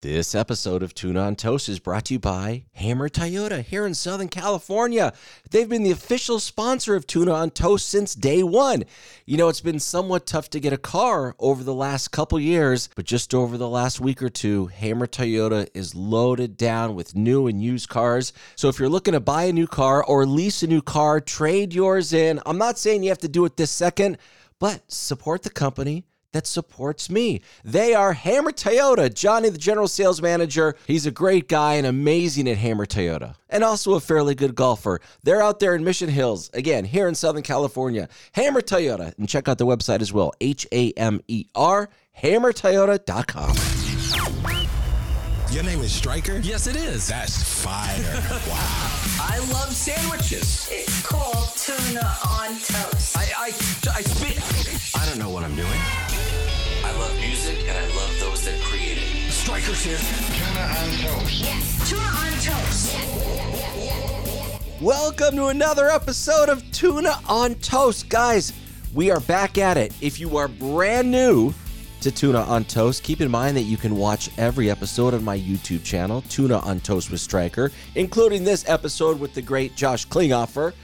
This episode of Tuna on Toast is brought to you by Hammer Toyota here in Southern California. They've been the official sponsor of Tuna on Toast since day one. You know, it's been somewhat tough to get a car over the last couple years, but just over the last week or two, Hammer Toyota is loaded down with new and used cars. So if you're looking to buy a new car or lease a new car, trade yours in. I'm not saying you have to do it this second, but support the company that supports me. They are Hammer Toyota. Johnny, the general sales manager, he's a great guy and amazing at Hammer Toyota, and also a fairly good golfer. They're out there in Mission Hills, again, here in Southern California. Hammer Toyota, and check out the website as well H A M E R, hammertoyota.com. Your name is Striker? Yes, it is. That's fire. wow. I love sandwiches. It's called tuna on toast. I, I, I spit. I don't know what I'm doing. Strikers here. Tuna on toast. Yes, tuna on toast. Welcome to another episode of Tuna on Toast. Guys, we are back at it. If you are brand new to Tuna on Toast, keep in mind that you can watch every episode on my YouTube channel, Tuna on Toast with Striker, including this episode with the great Josh Klinghoffer.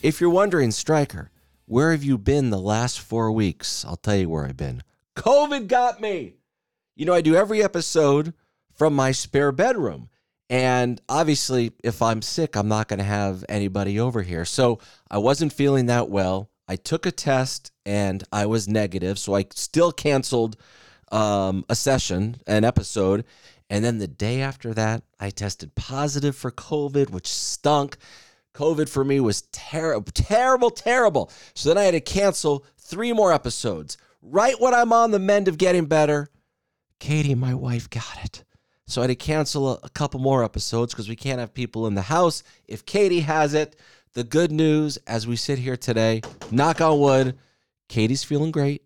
If you're wondering, Striker, where have you been the last four weeks? I'll tell you where I've been. COVID got me. You know, I do every episode from my spare bedroom. And obviously, if I'm sick, I'm not going to have anybody over here. So I wasn't feeling that well. I took a test and I was negative. So I still canceled um, a session, an episode. And then the day after that, I tested positive for COVID, which stunk. COVID for me was terrible, terrible, terrible. So then I had to cancel three more episodes. Right when I'm on the mend of getting better, Katie, my wife, got it. So I had to cancel a, a couple more episodes because we can't have people in the house. If Katie has it, the good news as we sit here today, knock on wood, Katie's feeling great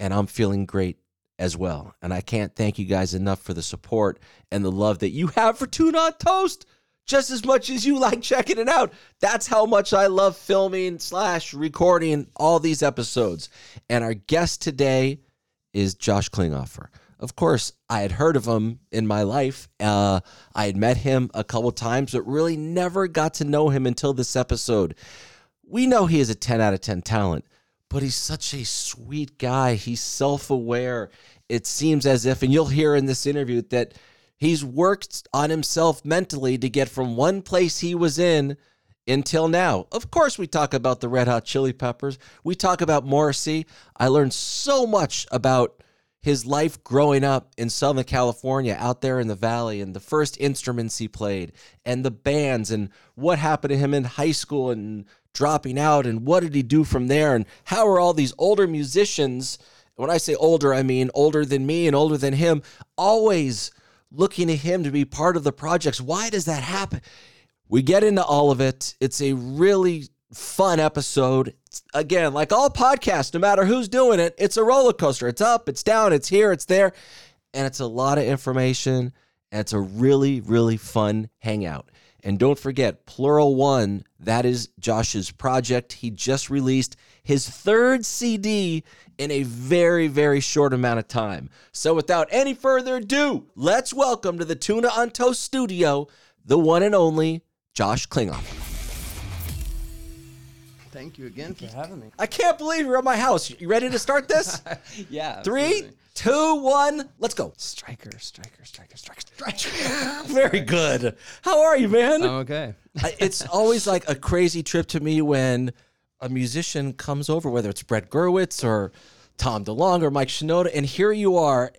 and I'm feeling great as well. And I can't thank you guys enough for the support and the love that you have for Tuna on Toast just as much as you like checking it out. That's how much I love filming slash recording all these episodes. And our guest today is Josh Klinghoffer. Of course, I had heard of him in my life. Uh, I had met him a couple times, but really never got to know him until this episode. We know he is a 10 out of 10 talent, but he's such a sweet guy. He's self aware. It seems as if, and you'll hear in this interview, that he's worked on himself mentally to get from one place he was in until now. Of course, we talk about the Red Hot Chili Peppers. We talk about Morrissey. I learned so much about his life growing up in Southern California, out there in the valley, and the first instruments he played, and the bands, and what happened to him in high school and dropping out, and what did he do from there, and how are all these older musicians, when I say older, I mean older than me and older than him, always looking to him to be part of the projects. Why does that happen? We get into all of it. It's a really fun episode. Again, like all podcasts, no matter who's doing it, it's a roller coaster. It's up, it's down, it's here, it's there. And it's a lot of information. And it's a really, really fun hangout. And don't forget, Pluralone, that is Josh's project. He just released his third CD in a very, very short amount of time. So without any further ado, let's welcome to the Tuna on Toast studio the one and only Josh Klinghoffer. Thank you again for having me. I can't believe you're at my house. You ready to start this? Yeah. Three, absolutely. two, one, let's go. Striker, striker, striker, striker, striker. Very good. How are you, man? I'm okay. It's always like a crazy trip to me when a musician comes over, whether it's Brett Gurewitz or Tom DeLonge or Mike Shinoda, and here you are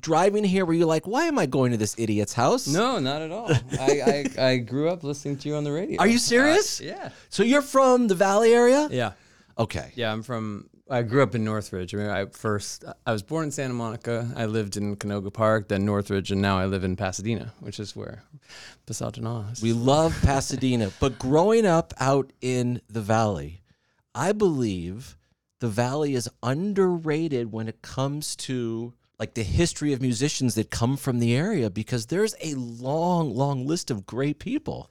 driving here where you're like, why am I going to this idiot's house? No, not at all. I, I, I grew up listening to you on the radio. Are you serious? Uh, yeah. So you're from the Valley area? Yeah. Okay. Yeah, I'm from. I grew up in Northridge. I mean, I first I was born in Santa Monica. I lived in Canoga Park, then Northridge, and now I live in Pasadena, which is where Pasadena is. We love Pasadena, but growing up out in the valley, I believe the valley is underrated when it comes to like the history of musicians that come from the area because there's a long, long list of great people.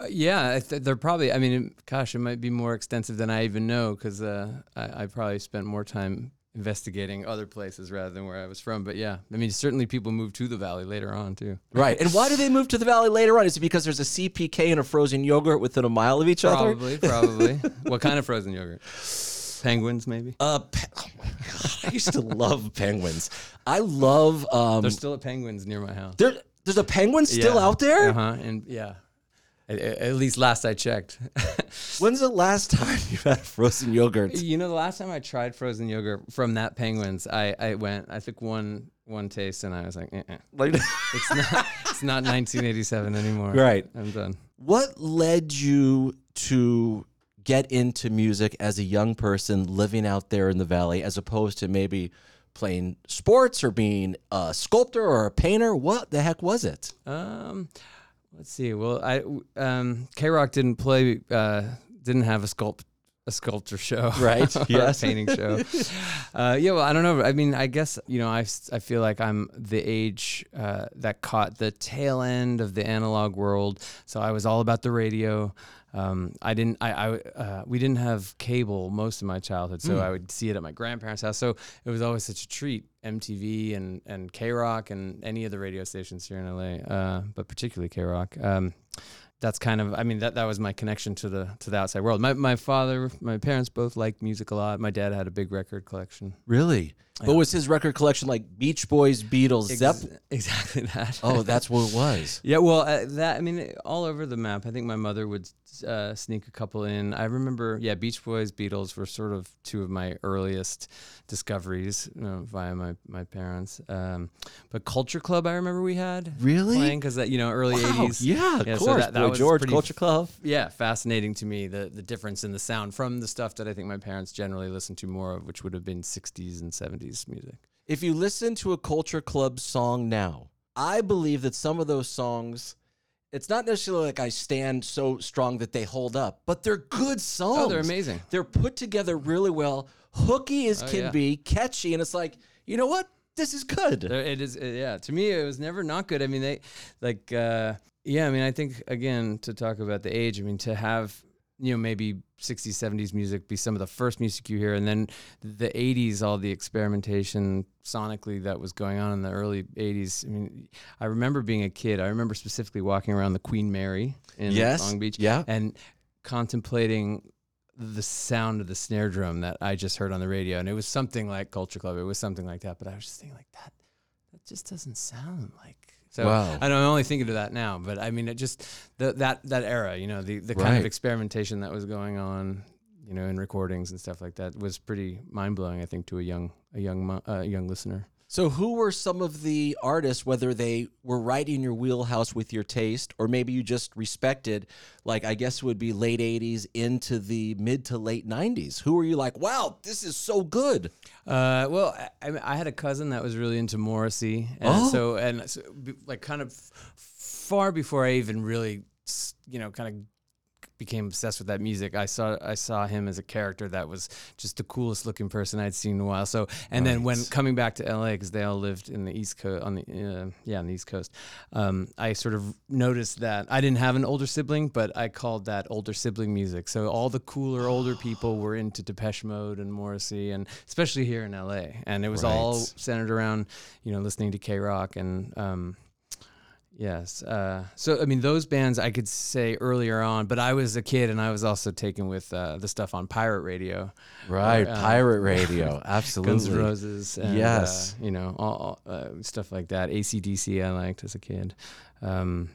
Uh, yeah, they're probably. I mean, gosh, it might be more extensive than I even know because uh, I, I probably spent more time investigating other places rather than where I was from. But yeah, I mean, certainly people moved to the valley later on too. Right. And why do they move to the valley later on? Is it because there's a CPK and a frozen yogurt within a mile of each other? Probably, probably. what kind of frozen yogurt? Penguins, maybe. Uh, pe- oh my god, I used to love penguins. I love. Um, There's still a penguins near my house. there, there's a penguin still out there. Uh huh. And yeah, at, at least last I checked. When's the last time you had frozen yogurt? you know, the last time I tried frozen yogurt from that penguins, I I went. I took one one taste and I was like, eh-eh. Like, it's not it's not 1987 anymore. Right. I'm done. what led you to get into music as a young person living out there in the valley, as opposed to maybe playing sports or being a sculptor or a painter? What the heck was it? Um, let's see. Well, I um, KROQ didn't play, uh, didn't have a sculpt a sculpture show, Right, yes. painting show. uh, yeah, well, I don't know. I mean, I guess you know, I, I feel like I'm the age uh, that caught the tail end of the analog world. So I was all about the radio. Um, I didn't. I. I uh, we didn't have cable most of my childhood, so I would see it at my grandparents' house. So it was always such a treat. MTV and and KROQ and any of the radio stations here in LA, uh, but particularly KROQ. Um, that's kind of. I mean, that that was my connection to the to the outside world. My my father, my parents both liked music a lot. My dad had a big record collection. Really? What was his record collection like? Beach Boys, Beatles, Zepp. Exactly that. Oh, that's what it was. Yeah, well, uh, that I mean, all over the map. I think my mother would uh, sneak a couple in. I remember, yeah, Beach Boys, Beatles were sort of two of my earliest discoveries you know, via my my parents. Um, but Culture Club, I remember we had Really? playing because that you know early Wow, '80s. yeah, of so course. that- that Boy was George, Culture Club. yeah, fascinating to me the the difference in the sound from the stuff that I think my parents generally listened to more of, which would have been '60s and '70s music. If you listen to a Culture Club song now, I believe that some of those songs, it's not necessarily like I stand so strong that they hold up, but they're good songs. Oh, they're amazing. They're put together really well, hooky as Oh, can yeah. be, catchy, and it's like, you know what? This is good. There, it is, uh, yeah. To me, it was never not good. I mean, they, like, uh, yeah. I mean, I think again to talk about the age. I mean, to have you know maybe 60s, 70s music be some of the first music you hear, and then the 80s, all the experimentation sonically that was going on in the early 80s. I mean, I remember being a kid. I remember specifically walking around the Queen Mary in Yes, Long Beach, yeah. and contemplating the sound of the snare drum that I just heard on the radio, and it was something like Culture Club. It was something like that, but I was just thinking like that. That just doesn't sound like. So Wow. I know I'm only thinking of that now, but I mean it just the, that that era, you know, the the kind Right. of experimentation that was going on, you know, in recordings and stuff like that was pretty mind blowing. I think to a young a young uh, young listener. So, who were some of the artists, whether they were right in your wheelhouse with your taste, or maybe you just respected, like I guess it would be late 80s into the mid to late 90s? Who were you like, wow, this is so good? Uh, well, I, I I had a cousin that was really into Morrissey, and Oh. so and so, like kind of far before I even really, you know, kind of became obsessed with that music. I saw I saw him as a character that was just the coolest looking person I'd seen in a while. So and then when coming back to LA because they all lived in the East Coast on the uh, yeah on the East Coast, um, I sort of noticed that I didn't have an older sibling, but I called that older sibling music. So all the cooler older people were into Depeche Mode and Morrissey, and especially here in LA, and it was all centered around you know listening to KROQ and. Um, Yes. Uh, so, I mean, those bands I could say earlier on, but I was a kid and I was also taken with uh, the stuff on pirate radio. Right, uh, pirate radio, absolutely. Guns N' Roses. And, Yes. uh, you know, all, all, uh, stuff like that. ACDC I liked as a kid. Um,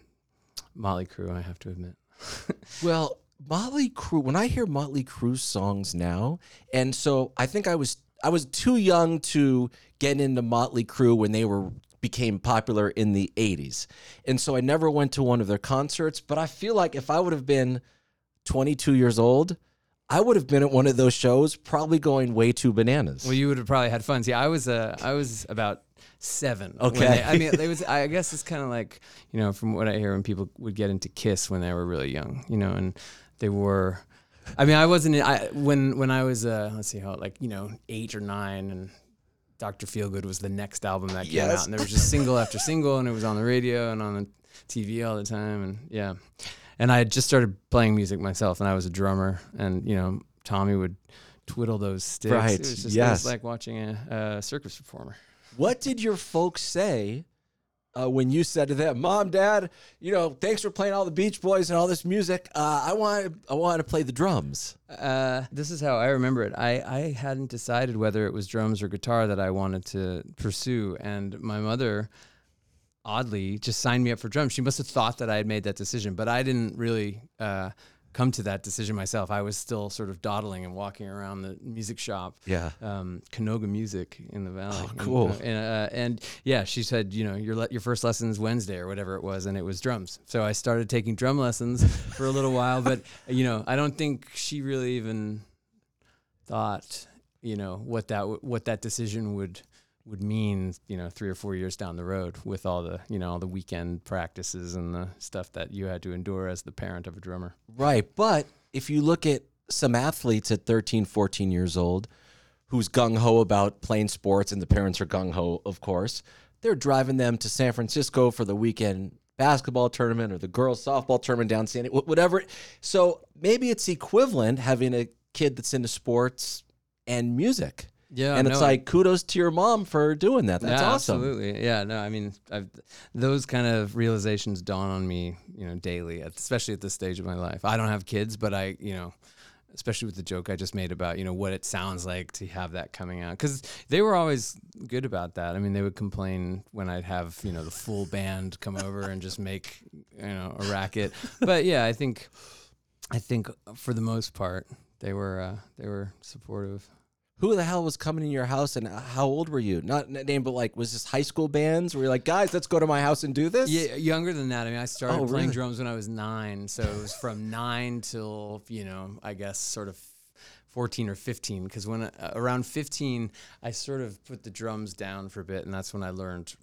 Motley Crue, I have to admit. Well, Motley Crue. When I hear Motley Crue songs now, and so I think I was I was too young to get into Motley Crue when they were became popular in the 80s. And so I never went to one of their concerts, but I feel like if I would have been 22 years old, I would have been at one of those shows probably going way too bananas. Well, you would have probably had fun. See, I was uh, I was about seven. Okay. they- I mean, it was. I guess it's kind of like you know, from what I hear, when people would get into Kiss when they were really young, you know, and they were. I mean, I wasn't. I when when I was uh, let's see how like you know eight or nine and. Dr. Feelgood was the next album that came Yes. out, and there was just single after single, and it was on the radio and on the TV all the time, and yeah. And I had just started playing music myself, and I was a drummer, and you know, Tommy would twiddle those sticks. Right, It was just it yes. was like watching a, a circus performer. What did your folks say uh, when you said to them, "Mom, Dad, you know, thanks for playing all the Beach Boys and all this music. Uh, I want, I want to play the drums." Uh, this is how I remember it. I, I hadn't decided whether it was drums or guitar that I wanted to pursue, and my mother, oddly, just signed me up for drums. She must have thought that I had made that decision, but I didn't really uh, come to that decision myself. I was still sort of dawdling and walking around the music shop. Yeah. Um, Canoga Music in the Valley. Oh, And, cool. uh, And, uh, and yeah, she said, you know, your le- your first lessons Wednesday or whatever it was, and it was drums. So I started taking drum lessons for a little while, but you know, I don't think she really even thought, you know, what that w- what that decision would would mean, you know, three or four years down the road with all the, you know, all the weekend practices and the stuff that you had to endure as the parent of a drummer. Right. But if you look at some athletes at 13, 14 years old who's gung ho about playing sports, and the parents are gung ho, of course, they're driving them to San Francisco for the weekend basketball tournament or the girls' softball tournament down San wh- whatever. So maybe it's equivalent having a kid that's into sports and music. Yeah, and it's no, like kudos to your mom for doing that. That's yeah, awesome. Absolutely. Yeah. No, I mean, I've, those kind of realizations dawn on me, you know, daily, especially at this stage of my life. I don't have kids, but I, you know, especially with the joke I just made about, you know, what it sounds like to have that coming out. Cause they were always good about that. I mean, they would complain when I'd have, you know, the full band come over and just make, you know, a racket. But yeah, I think, I think for the most part, they were, uh, they were supportive. Who the hell was coming in your house and how old were you? Not name, but like, was this high school bands where you're like, guys, let's go to my house and do this? Yeah, younger than that. I mean, I started Oh, playing really? drums when I was nine, so it was from nine till you know, I guess sort of fourteen or fifteen. Because when uh, around fifteen, I sort of put the drums down for a bit, and that's when I learned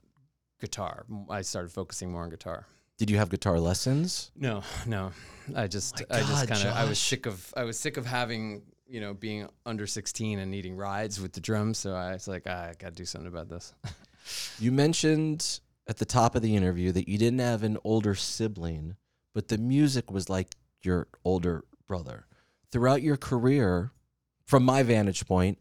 guitar. I started focusing more on guitar. Did you have guitar lessons? No, no, I just, my I just kind of, I was sick of, I was sick of having. You know, being under 16 and needing rides with the drums. So I was like, ah, I got to do something about this. You mentioned at the top of the interview that you didn't have an older sibling, but the music was like your older brother. Throughout your career, from my vantage point,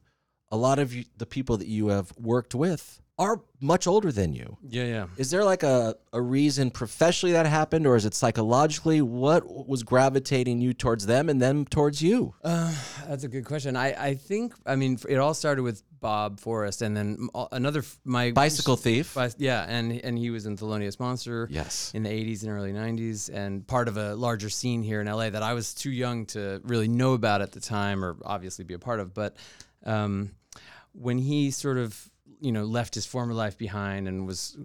a lot of you, the people that you have worked with are much older than you. Yeah, yeah. Is there like a, a reason professionally that happened, or is it psychologically? What was gravitating you towards them and them towards you? Uh, that's a good question. I, I think I mean it all started with Bob Forrest, and then another my Bicycle thief. Bi- yeah, and and he was in Thelonious Monster. Yes. in the 80s and early 90s, and part of a larger scene here in LA that I was too young to really know about at the time, or obviously be a part of. But um, when he sort of you know left his former life behind and was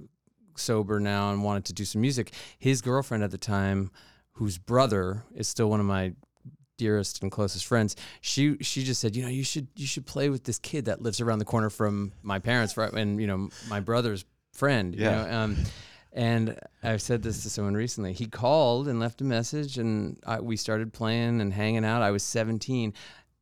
sober now and wanted to do some music, his girlfriend at the time, whose brother is still one of my dearest and closest friends, she she just said, you know, you should you should play with this kid that lives around the corner from my parents, fr- and you know my brother's friend. You Yeah. know, um, and I've said this to someone recently. He called and left a message, and I, we started playing and hanging out. I was 17,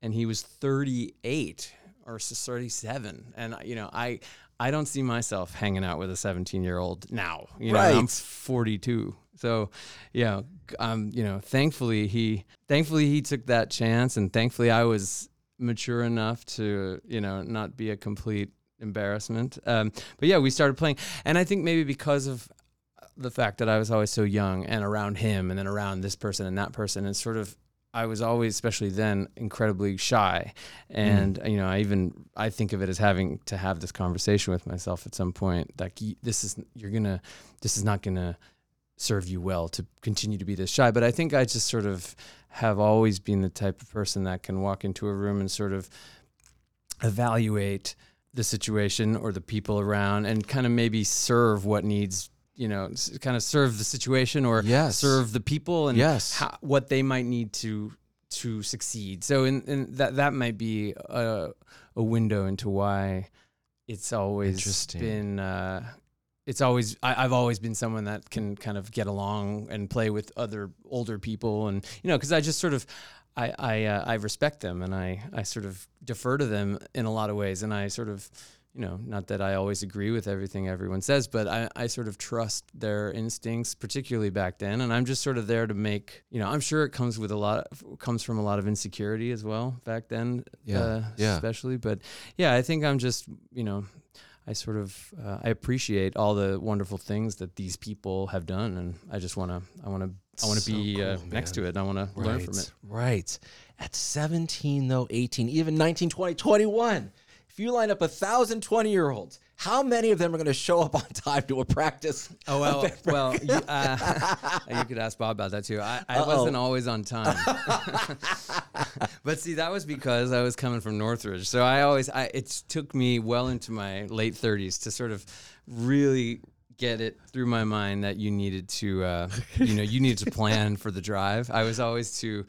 and he was 38 or s- 37, and you know, I I don't see myself hanging out with a 17 year old now. You know, I'm 42. So, yeah, um, you know, thankfully he thankfully he took that chance, and thankfully I was mature enough to you know not be a complete embarrassment. Um, but yeah, we started playing, and I think maybe because of the fact that I was always so young and around him, and then around this person and that person, and sort of. I was always, especially then, incredibly shy, mm. and uh, you know, I even I think of it as having to have this conversation with myself at some point. Like, this is you're gonna, this is not gonna serve you well to continue to be this shy. But I think I just sort of have always been the type of person that can walk into a room and sort of evaluate the situation or the people around and kind of maybe serve what needs you know kind of serve the situation or Yes. serve the people and Yes. how, what they might need to to succeed so in, in that that might be a, a window into why it's always been uh, it's always I, I've always been someone that can kind of get along and play with other older people and you know because I just sort of I I, uh, I respect them and I I sort of defer to them in a lot of ways and I sort of you know, not that I always agree with everything everyone says, but I, I sort of trust their instincts, particularly back then. And I'm just sort of there to make, you know, I'm sure it comes with a lot, of, comes from a lot of insecurity as well back then, Yeah, uh, yeah. especially. But yeah, I think I'm just, you know, I sort of uh, I appreciate all the wonderful things that these people have done, and I just want to, I want to, I want to So be uh, next to it. And I want to learn from it. Right. At 17, though, 18, even 19, 20, 21, if you line up a thousand 20 year olds, how many of them are going to show up on time to a practice? Oh well, well, you, uh, you could ask Bob about that too. I, I wasn't always on time, but see, that was because I was coming from Northridge. So I always, I it took me well into my late thirties to sort of really get it through my mind that you needed to, uh, you know, you needed to plan for the drive. I was always too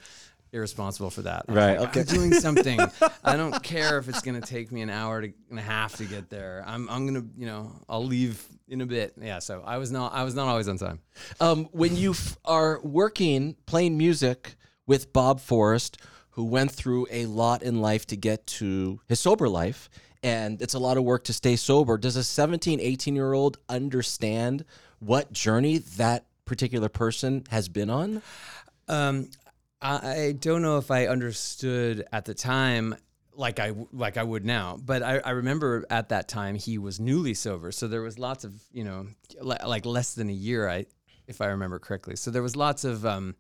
irresponsible for that. I was Right, like, okay. I'm doing something. I don't care if it's going to take me an hour to, and a half to get there. I'm, I'm going to, you know, I'll leave in a bit. Yeah. So I was not, I was not always on time. Um, when you f- are working, playing music with Bob Forrest, who went through a lot in life to get to his sober life, and it's a lot of work to stay sober, does a 17, 18 year old understand what journey that particular person has been on? Um, I, don't know if I understood at the time like I like I would now, but I, I remember at that time he was newly sober, so there was lots of you know li- like less than a year, I if I remember correctly. So there was lots of um,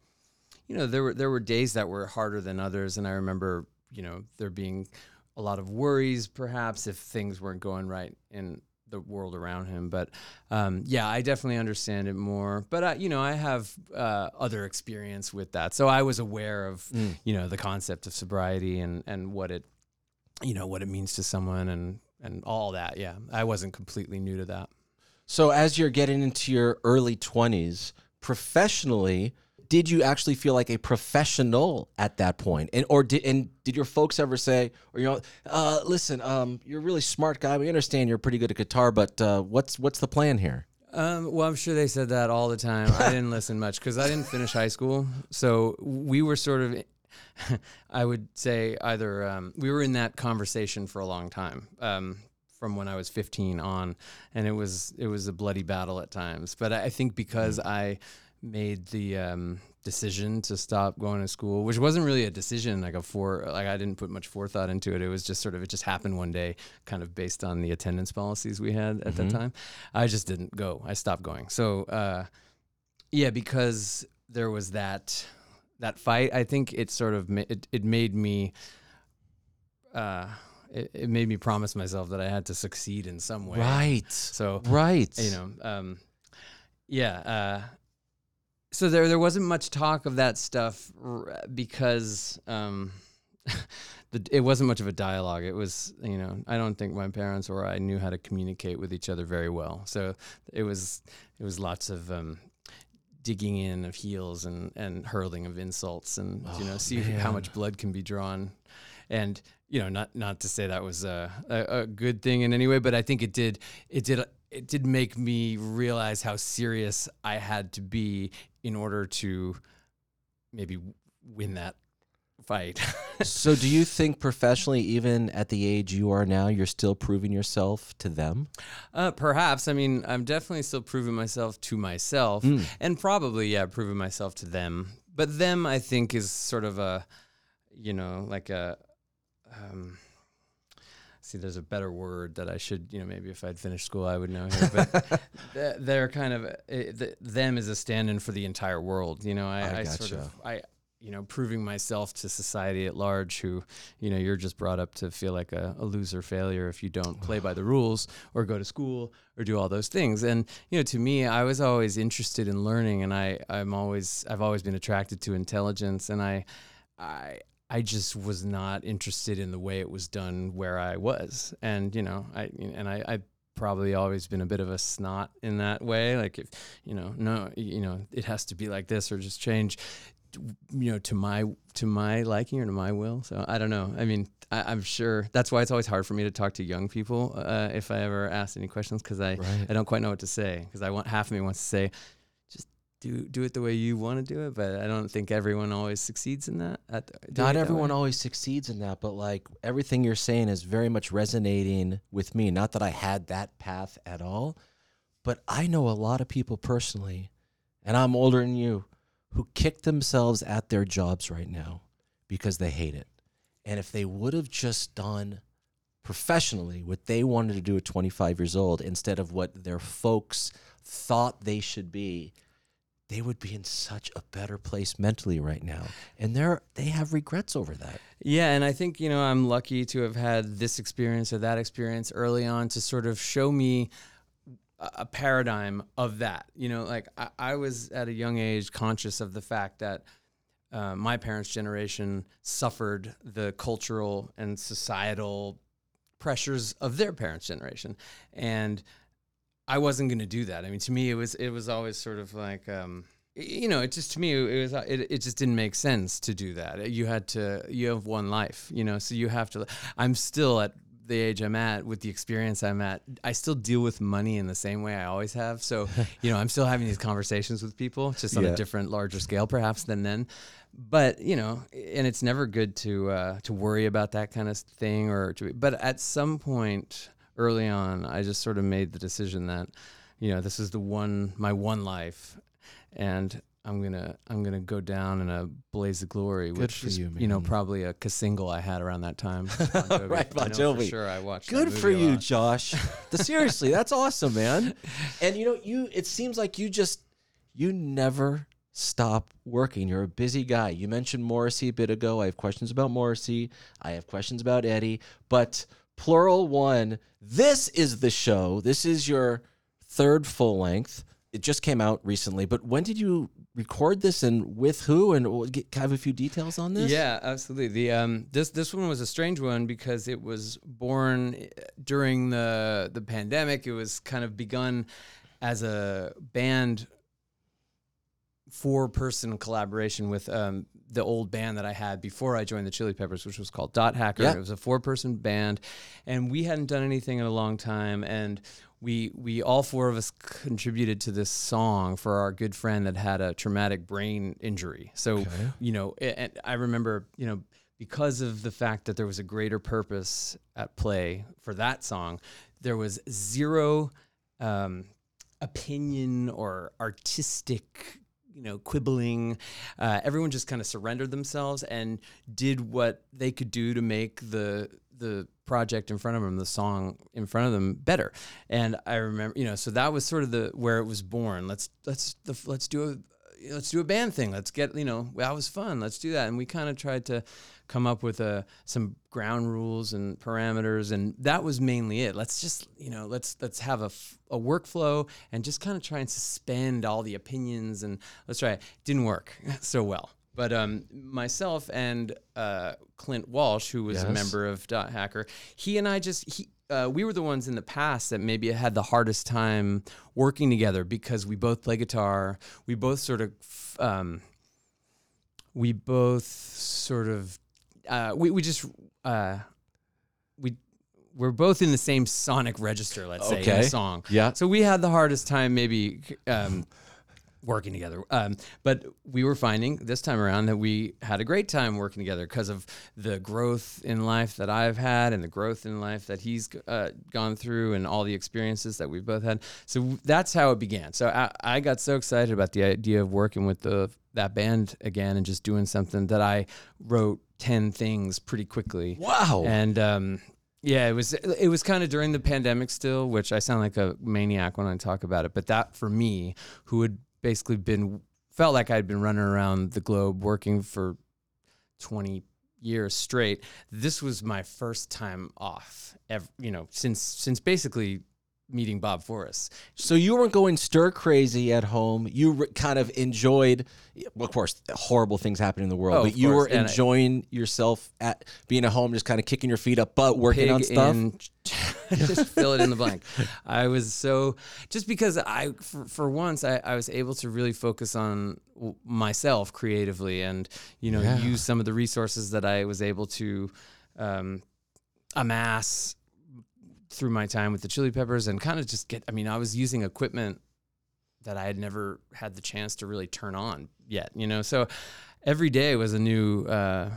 you know there were there were days that were harder than others, and I remember you know there being a lot of worries perhaps if things weren't going right in the world around him. But um, yeah, I definitely understand it more. But I, you know, I have uh, other experience with that, so I was aware of you know the concept of sobriety and and what it you know what it means to someone and and all that. Yeah, I wasn't completely new to that. So, as you're getting into your early 20s, professionally, did you actually feel like a professional at that point? And or did and did your folks ever say, or you know, uh, listen, um, you're a really smart guy. We understand you're pretty good at guitar, but uh, what's what's the plan here? Um, well, I'm sure they said that all the time. I didn't listen much because I didn't finish high school. So we were sort of, I would say, either um, we were in that conversation for a long time, um, from when I was 15 on, and it was it was a bloody battle at times. But I I think because I made the um, decision to stop going to school, which wasn't really a decision, like a for like I didn't put much forethought into it. It was just sort of it just happened one day, kind of based on the attendance policies we had at that time. I just didn't go. I stopped going. So uh, yeah, because there was that that fight. I think it sort of ma- it, it made me. Uh, it, it made me promise myself that I had to succeed in some way. Right. So Right. you know, um, yeah. Uh, so there, there wasn't much talk of that stuff because um, the, it wasn't much of a dialogue. It was, you know, I don't think my parents or I knew how to communicate with each other very well. So it was, it was lots of um, digging in of heels and and hurling of insults and you know see how much blood can be drawn and you know not not to say that was a, a, a good thing in any way but i think it did it did it did make me realize how serious i had to be in order to maybe win that fight so, do you think professionally, even at the age you are now, you're still proving yourself to them? Uh, perhaps. I mean, I'm definitely still proving myself to myself, and probably yeah, proving myself to them. But them, I think, is sort of a, you know, like a. Um, see, there's a better word that I should, you know, maybe if I'd finished school, I would know here. But th- they're kind of eh, th- them is a stand-in for the entire world. You know, I, I I, sort of I. You know, proving myself to society at large, who, you know, you're just brought up to feel like a, a loser failure if you don't play by the rules or go to school or do all those things. And you know, to me, I was always interested in learning, and I, I'm always, I've always been attracted to intelligence, and I, I, I just was not interested in the way it was done where I was, and you know, I, and I, I probably always been a bit of a snot in that way. Like if, you know, no, you know, it has to be like this or just change you know to my to my liking or to my will so i don't know i mean I, i'm sure that's why it's always hard for me to talk to young people uh, if i ever ask any questions because i Right. i don't quite know what to say because i want half of me wants to say do do it the way you want to do it, but I don't think everyone always succeeds in that. At, Not everyone way. always succeeds in that, but like everything you're saying is very much resonating with me. Not that I had that path at all, but I know a lot of people personally, and I'm older than you, who kick themselves at their jobs right now because they hate it. And if they would have just done professionally what they wanted to do at 25 years old instead of what their folks thought they should be, they would be in such a better place mentally right now. And they're they have regrets over that. Yeah, and I think you know I'm lucky to have had this experience or that experience early on to sort of show me a paradigm of that. You know, like I, I was at a young age conscious of the fact that uh, my parents' generation suffered the cultural and societal pressures of their parents' generation, and I wasn't going to do that. I mean, to me, it was it was always sort of like. Um, you know, it just to me it was it, it just didn't make sense to do that. You had to you have one life, you know, so you have to. I'm still at the age I'm at with the experience I'm at. I still deal with money in the same way I always have. So you know, I'm still having these conversations with people, just on Yeah. a different, larger scale, perhaps than then. But you know, and it's never good to uh, to worry about that kind of thing or to. But at some point early on, I just sort of made the decision that, you know, this is the one my one life, and I'm gonna I'm gonna go down in a blaze of glory, Good which for is you, you know probably a single I had around that time. Bon. Right, Bon Jovi. sure, I watched. that Good for you. Josh. The- Seriously, that's awesome, man. And you know, you it seems like you just you never stop working. You're a busy guy. You mentioned Morrissey a bit ago. I have questions about Morrissey. I have questions about Eddie. But Pluralone, this is the show. This is your third full length. It just came out recently. But when did you record this and with who? And get, have a few details on this? Yeah, absolutely. The um this this one was a strange one because it was born eh, during the the pandemic. It was kind of begun as a band four person collaboration with um the old band that I had before I joined the Chili Peppers, which was called Dot Hacker. Yeah. It was a four person band, and we hadn't done anything in a long time. And we we all four of us contributed to this song for our good friend that had a traumatic brain injury. So you know, and I remember you know because of the fact that there was a greater purpose at play for that song, there was zero um, opinion or artistic you know quibbling uh, everyone just kind of surrendered themselves and did what they could do to make the the project in front of them the song in front of them better. And i remember you know so that was sort of the where it was born. Let's let's the, let's do a let's do a band thing. Let's get you know that was fun. Let's do that. And we kind of tried to come up with a some ground rules and parameters and that was mainly it. Let's just you know let's let's have a, f- a workflow and just kind of try and suspend all the opinions and let's try it. Didn't work so well. But um, myself and uh, Clint Walsh, who was a member of Dot Hacker, he and I just he uh, we were the ones in the past that maybe had the hardest time working together because we both play guitar. We both sort of um, we both sort of uh, we we just uh, we we're both in the same sonic register. Let's say in Okay. a song. Yeah. So we had the hardest time maybe. Um, working together. Um, but we were finding this time around that we had a great time working together because of the growth in life that I've had and the growth in life that he's uh, gone through and all the experiences that we've both had. So that's how it began. So I, I got so excited about the idea of working with the that band again and just doing something that I wrote 10 things pretty quickly. Wow. And um, yeah, it was it was kind of during the pandemic still, which I sound like a maniac when I talk about it. But that for me, who had basically been felt like I'd been running around the globe working for twenty years straight. This was my first time off, ever, you know, since since basically meeting Bob Forrest. So you weren't going stir crazy at home. You re- kind of enjoyed, well, of course, horrible things happen in the world, Oh, but you were course, and I- enjoying yourself at being at home, just kind of kicking your feet up, but working on stuff. in- just fill it in the blank. I was so just because I for, for once I, I was able to really focus on myself creatively and you know Yeah. use some of the resources that I was able to um, amass through my time with the Chili Peppers and kind of just get. I mean, I was using equipment that I had never had the chance to really turn on yet. You know, so every day was a new uh,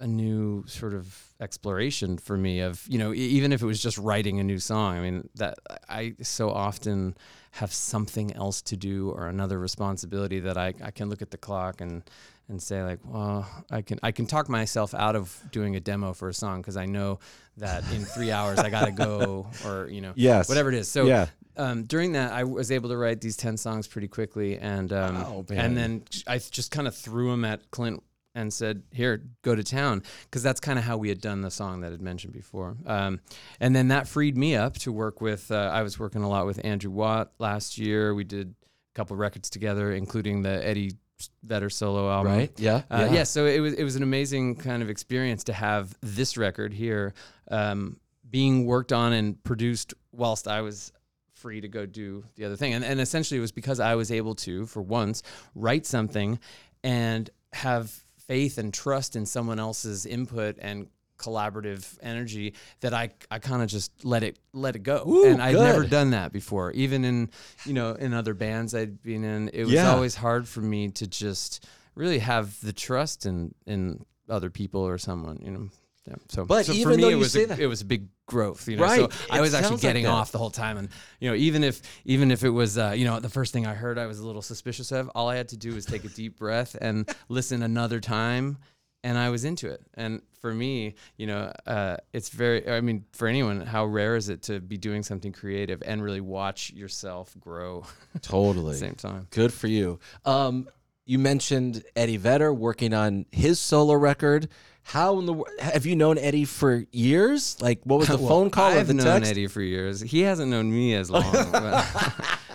a new sort of exploration for me of you know even if it was just writing a new song i mean that i so often have something else to do or another responsibility that i, I can look at the clock and and say like well i can i can talk myself out of doing a demo for a song because i know that in three hours i gotta go or you know Yes. whatever it is so Yeah. um, during that, I was able to write these ten songs pretty quickly, and um, man. and then I just kind of threw them at Clint and said, "Here, go to town," because that's kind of how we had done the song that I'd mentioned before. Um, and then that freed me up to work with. Uh, I was working a lot with Andrew Watt last year. We did a couple records together, including the Eddie Vedder solo album. Right? Yeah. Uh, yeah. So it was it was an amazing kind of experience to have this record here um, being worked on and produced whilst I was free to go do the other thing. And, and essentially it was because I was able to, for once, write something and have faith and trust in someone else's input and collaborative energy that I, I kind of just let it let it go. Ooh, and I'd never done that before. Even in, you know, in other bands I'd been in, it was Yeah. always hard for me to just really have the trust in in other people or someone, you know. Yeah. So, But so even for me, it was a, it was a big growth, you know. Right. So I was actually sounds like getting off the whole time, and you know, even if even if it was, uh, you know, the first thing I heard, I was a little suspicious of. All I had to do was take a deep breath and listen another time, and I was into it. And for me, you know, uh, it's very. I mean, for anyone, how rare is it to be doing something creative and really watch yourself grow at Totally. the same time? Good for you. Um, you mentioned Eddie Vedder working on his solo record. How in the have you known Eddie for years? Like, what was the Well, phone call I've the known text? Eddie for years. He hasn't known me as long. but,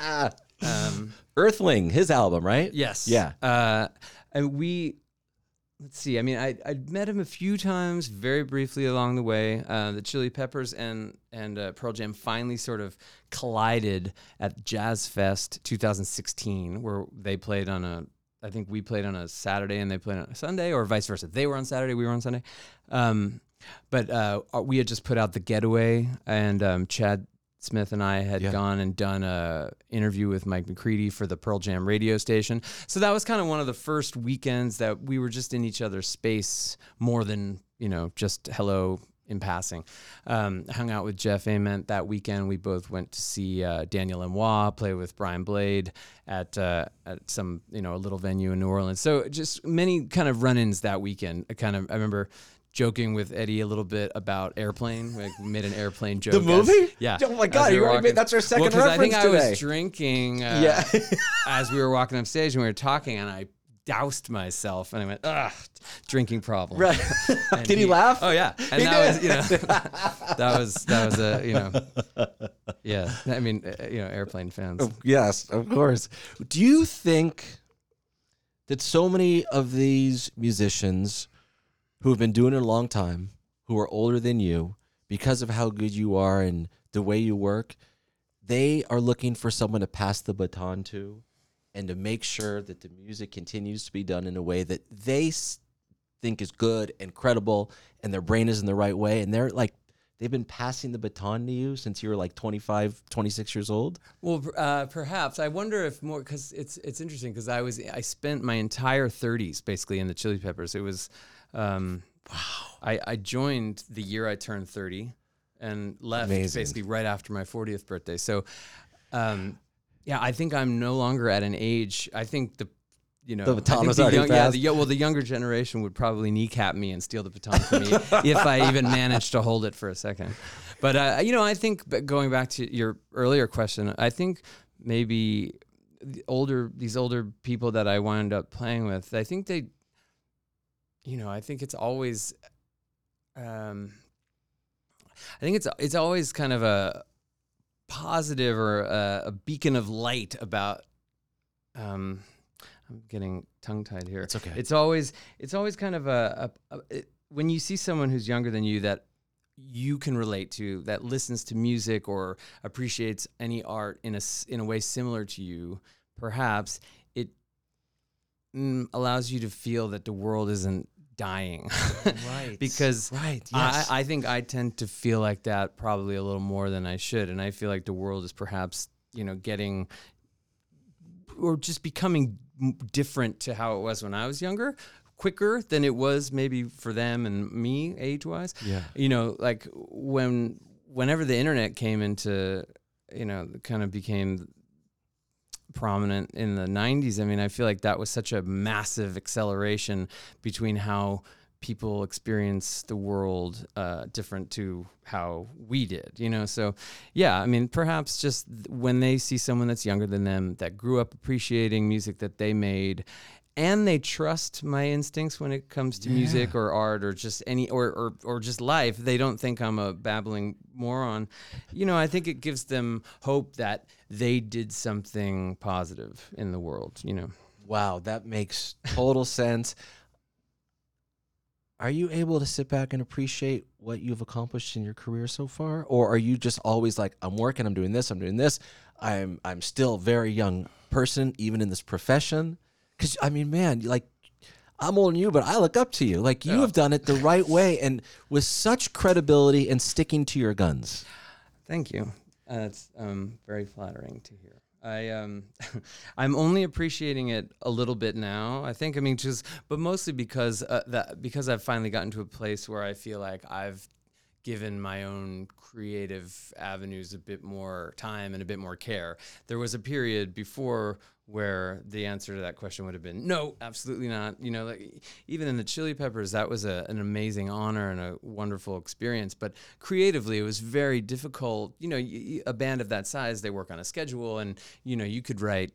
um, Earthling, his album, right? Yes. Yeah. Uh, and we, let's see. I mean, I I met him a few times, very briefly along the way. Uh, the Chili Peppers and and uh, Pearl Jam finally sort of collided at Jazz Fest 2016, where they played on a. I think we played on a Saturday and they played on a Sunday, or vice versa. They were on Saturday, we were on Sunday. Um, but uh, we had just put out the Getaway, and um, Chad Smith and I had Yeah. gone and done a interview with Mike McCready for the Pearl Jam radio station. So that was kind of one of the first weekends that we were just in each other's space more than you know just hello in passing. Um, hung out with Jeff Ament that weekend. We both went to see uh, Daniel Lanois play with Brian Blade at uh, at some you know a little venue in New Orleans. So just many kind of run-ins that weekend. I kind of I remember. Joking with Eddie a little bit about airplane, like made an airplane joke. as- movie? yeah. Oh my God, we you already made- that's our second well, 'cause I think reference I was drinking. Uh, Yeah. as we were walking up stage and we were talking, and I doused myself, and I went, "Ugh, drinking problem." Right. Did he laugh? Oh yeah, and He that did. was you know that was that was a you know yeah. I mean uh, you know airplane fans. Yes, of course. Do you think that so many of these musicians who have been doing it a long time, who are older than you, because of how good you are and the way you work, they are looking for someone to pass the baton to and to make sure that the music continues to be done in a way that they think is good and credible and their brain is in the right way. And they're like they've been passing the baton to you since you were like 25 26 years old? Well, uh, perhaps. I wonder if more because it's it's interesting because I was I spent my entire 30s basically in the Chili Peppers. It was um, wow. I, I joined the year I turned 30 and left Amazing. basically right after my 40th birthday. So, um, yeah, I think I'm no longer at an age. I think the you know, The baton was the already young, yeah, the, well, the younger generation would probably kneecap me and steal the baton from me if I even managed to hold it for a second. But uh, you know, I think going back to your earlier question, I think maybe the older these older people that I wound up playing with, I think they, you know, I think it's always, um, I think it's it's always kind of a positive or a, a beacon of light about. Um, I'm getting tongue tied here. It's okay. It's always it's always kind of a, a, a it, when you see someone who's younger than you that you can relate to that listens to music or appreciates any art in a in a way similar to you perhaps it mm, allows you to feel that the world isn't dying Right. because Right, yes. I, I think I tend to feel like that probably a little more than I should and I feel like the world is perhaps you know getting or just becoming different to how it was when I was younger. Quicker than it was maybe for them and me age wise. Yeah. You know, like when whenever the internet came into, you know, kind of became prominent in the 90s. I mean, I feel like that was such a massive acceleration between how people experience the world uh, different to how we did, you know? So, yeah, I mean, perhaps just when they see someone that's younger than them that grew up appreciating music that they made. And they trust my instincts when it comes to music or art or just any or, or or just life. They don't think I'm a babbling moron. You know, I think it gives them hope that they did something positive in the world. You know. Wow, that makes total sense. Are you able to sit back and appreciate what you've accomplished in your career so far, or are you just always like, "I'm working, I'm doing this, I'm doing this. I'm I'm still very young person, even in this profession." Because I mean, man, like I'm older than you, but I look up to you. Like you have done it the right way and with such credibility and sticking to your guns. Thank you. Uh, That's um, very flattering to hear. I um, I'm only appreciating it a little bit now. I think I mean just, but mostly because uh, that because I've finally gotten to a place where I feel like I've given my own creative avenues a bit more time and a bit more care. There was a period before where the answer to that question would have been no, absolutely not. You know, like even in the Chili Peppers, that was a, an amazing honor and a wonderful experience. But creatively, it was very difficult. You know, y- a band of that size, they work on a schedule, and you know, you could write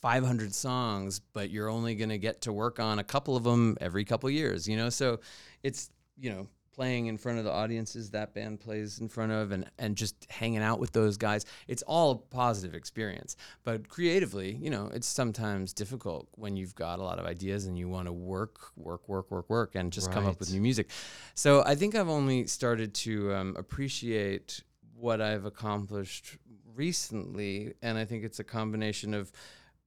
500 songs, but you're only going to get to work on a couple of them every couple years, you know? So it's, you know, playing in front of the audiences that band plays in front of and, and just hanging out with those guys. It's all a positive experience. But creatively, you know, it's sometimes difficult when you've got a lot of ideas and you want to work, work, work, work, work, and just come up with new music. So I think I've only started to um, appreciate what I've accomplished recently. And I think it's a combination of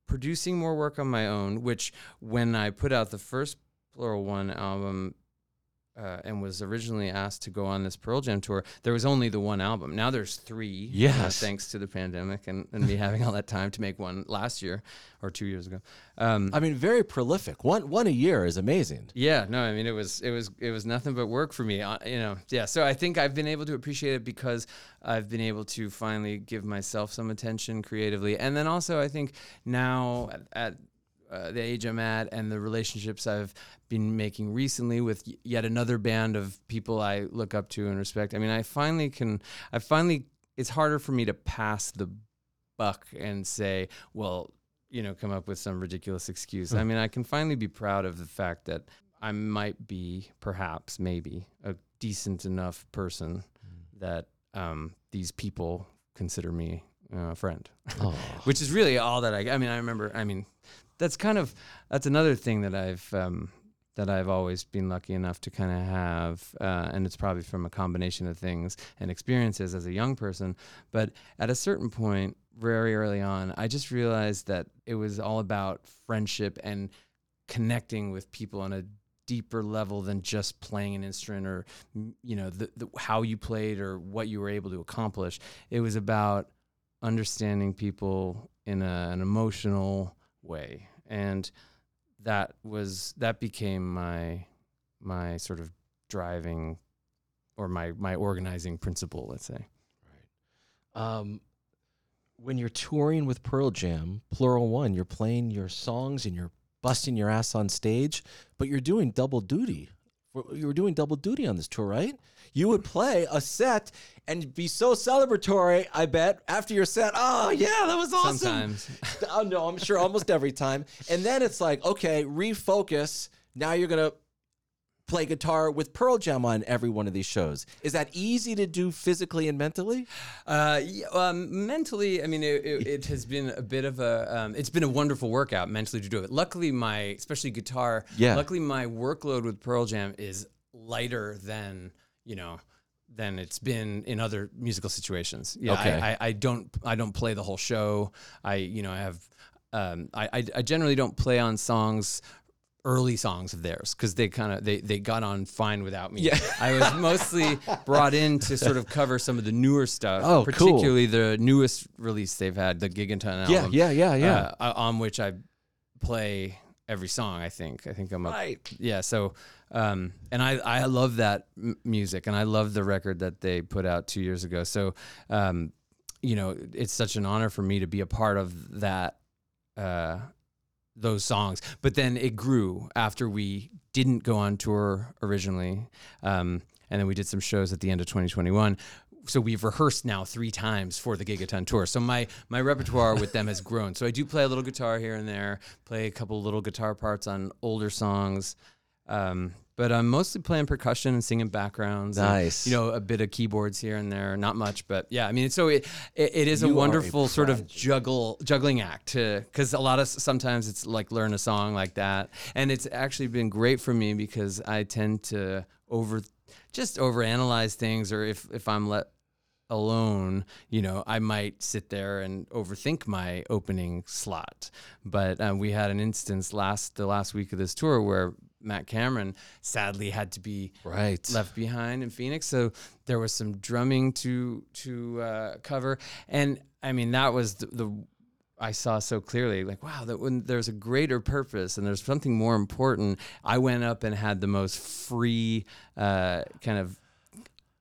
producing more work on my own, which when I put out the first Pluralone album uh, and was originally asked to go on this Pearl Jam tour, there was only the one album. Now there's three. uh, Yes. thanks to the pandemic and, and me having all that time to make one last year or two years ago. Um, I mean, very prolific. One one a year is amazing. yeah, no, I mean it was it was it was nothing but work for me, uh, you know. Yeah, so I think I've been able to appreciate it because I've been able to finally give myself some attention creatively, and then also I think now at, at uh, the age I'm at and the relationships I've been making recently with yet another band of people I look up to and respect. I mean, I finally can. I finally. It's harder for me to pass the buck and say, well, you know, come up with some ridiculous excuse. I mean, I can finally be proud of the fact that I might be, perhaps, maybe, a decent enough person that um, these people consider me uh, a friend, which is really all that I. I mean, I remember. I mean, that's kind of that's another thing that I've. Um, that I've always been lucky enough to kind of have, uh, and it's probably from a combination of things and experiences as a young person. But at a certain point, very early on, I just realized that it was all about friendship and connecting with people on a deeper level than just playing an instrument or you know the, the, how you played or what you were able to accomplish. It was about understanding people in a, an emotional way, and that was that became my my sort of driving or my my organizing principle. Let's say. Right. Um, when you're touring with Pearl Jam, Pluralone, you're playing your songs and you're busting your ass on stage, but you're doing double duty. You were doing double duty on this tour, right? You would play a set and be so celebratory. I bet after your set, oh yeah, that was awesome. Sometimes. oh no, I'm sure almost every time. And then it's like, okay, refocus. Now you're gonna play guitar with Pearl Jam on every one of these shows. Is that easy to do physically and mentally? Uh, yeah, um, mentally, I mean, it, it, it has been a bit of a, um, it's been a wonderful workout mentally to do it. Luckily, my, especially guitar, Yeah. luckily my workload with Pearl Jam is lighter than, you know, than it's been in other musical situations. Yeah, Okay. I, I, I don't, I don't play the whole show. I, you know, I have, um, I, I, I generally don't play on songs early songs of theirs because they kind of they they got on fine without me. Yeah. I was mostly brought in to sort of cover some of the newer stuff. Oh, cool. particularly the newest release they've had, the Gigaton Yeah, album. yeah, yeah, yeah. uh, on which I play every song. I think. I think I'm up. Right. Yeah. So, um, and I I love that m- music, and I love the record that they put out two years ago. So, um, you know, it's such an honor for me to be a part of that. Uh, those songs, but then it grew after we didn't go on tour originally, um, and then we did some shows at the end of 2021 so we've rehearsed now three times for the Gigaton tour. So my my repertoire with them has grown. So I do play a little guitar here and there, play a couple little guitar parts on older songs. Um, but I'm mostly playing percussion and singing backgrounds. and, Nice. you know, a bit of keyboards here and there, not much, but yeah. I mean, so it it, it is You a a wonderful sort of juggle juggling act to because a lot of sometimes it's like learn a song like that, and it's actually been great for me because I tend to over just overanalyze things, or if if I'm let alone, you know, I might sit there and overthink my opening slot. But uh, we had an instance last the last week of this tour where Matt Cameron sadly had to be Right. left behind in Phoenix. So there was some drumming to to uh, cover, and I mean that was the, the I saw so clearly, like wow, that when there's a greater purpose and there's something more important, I went up and had the most free uh, kind of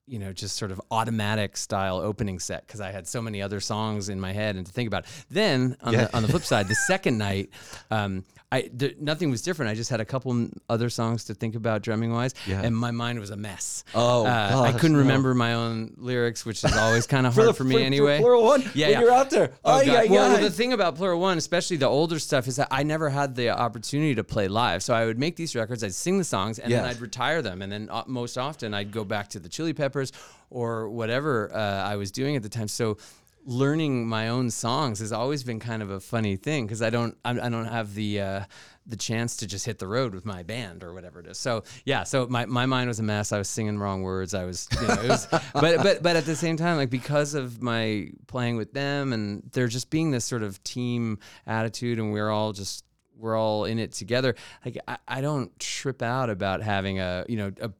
you know, just sort of automatic style opening set because I had so many other songs in my head and to think about. Then on, Yeah. the, on the flip side, the second night, um, I there, nothing was different. I just had a couple other songs to think about drumming wise, Yeah. and my mind was a mess. Oh, uh, I couldn't no. remember my own lyrics, which is always kind of hard for, me anyway. Pluralone. Yeah, yeah. you're out there. Oh, Oh, yeah, yeah. Well, the thing about Pluralone, especially the older stuff, is that I never had the opportunity to play live. So I would make these records, I'd sing the songs, and then I'd retire them. And then uh, most often I'd go back to the Chili Peppers or whatever uh, I was doing at the time. So learning my own songs has always been kind of a funny thing because I don't I, I don't have the uh, the chance to just hit the road with my band or whatever it is. So yeah, so my, my mind was a mess. I was singing wrong words. I was, you know, it was, but but but at the same time, like because of my playing with them and there just being this sort of team attitude, and we're all just we're all in it together. Like I, I don't trip out about having a you know a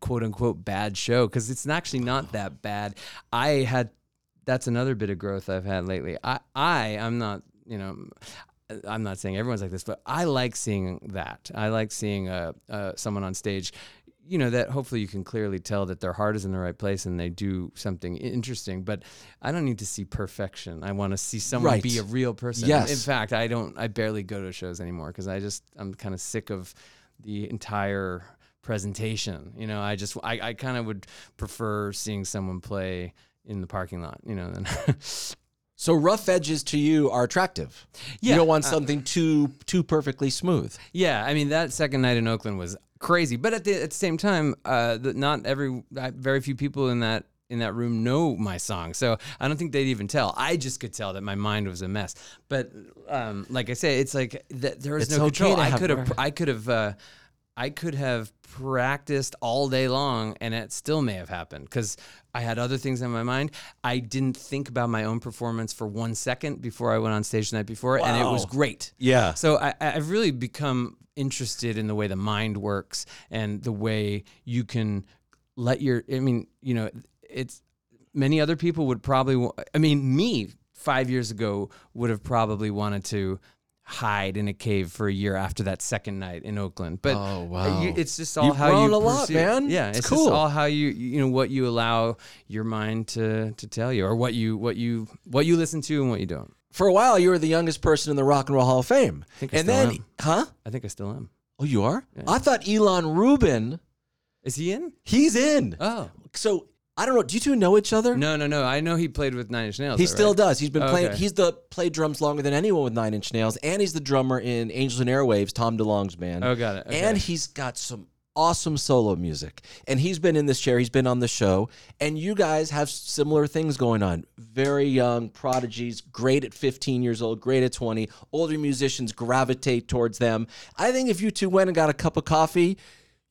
quote unquote bad show because it's actually not that bad. I had that's another bit of growth I've had lately. I I I'm not you know. I'm not saying everyone's like this, but I like seeing that. I like seeing uh, uh, someone on stage, you know, that hopefully you can clearly tell that their heart is in the right place and they do something interesting. But I don't need to see perfection. I want to see someone Right. be a real person. Yes. In fact, I don't. I barely go to shows anymore because I just I'm kind of sick of the entire presentation. You know, I just I, I kind of would prefer seeing someone play in the parking lot. You know, than So rough edges to you are attractive. you don't want uh, something too too perfectly smooth. Yeah, I mean that second night in Oakland was crazy, but at the at the same time, uh, the, not every uh, very few people in that in that room know my song, so I don't think they'd even tell. I just could tell that my mind was a mess. But um, like I say, it's like th- there was It's no okay control. I could have I could have uh, I could have practiced all day long, and it still may have happened because I had other things in my mind. I didn't think about my own performance for one second before I went on stage the night before, and it was great. Yeah. So I, I've really become interested in the way the mind works and the way you can let your. I mean, you know, it's many other people would probably. I mean, me five years ago would have probably wanted to hide in a cave for a year after that second night in Oakland. But Oh, uh, wow. you, it's just all You've how grown you a lot, man. Yeah, It's it's, cool. just all how you you know what you allow your mind to to tell you or what you what you what you listen to and what you don't. For a while, you were the youngest person in the Rock and Roll Hall of Fame. I think I and still then, am. huh? I think I still am. Oh, you are? Yeah. I thought Ilan Rubin, Is he in? he's in. Oh. So I don't know. Do you two know each other? No, no, no. I know he played with Nine Inch Nails. He though, still right? does. He's been Oh, playing. okay. He's the played drums longer than anyone with Nine Inch Nails, and he's the drummer in Angels and Airwaves, Tom DeLonge's band. Oh, got it. Okay. And he's got some awesome solo music. And he's been in this chair. He's been on the show. And you guys have similar things going on. Very young prodigies, great at 15 years old, great at 20. Older musicians gravitate towards them. I think if you two went and got a cup of coffee,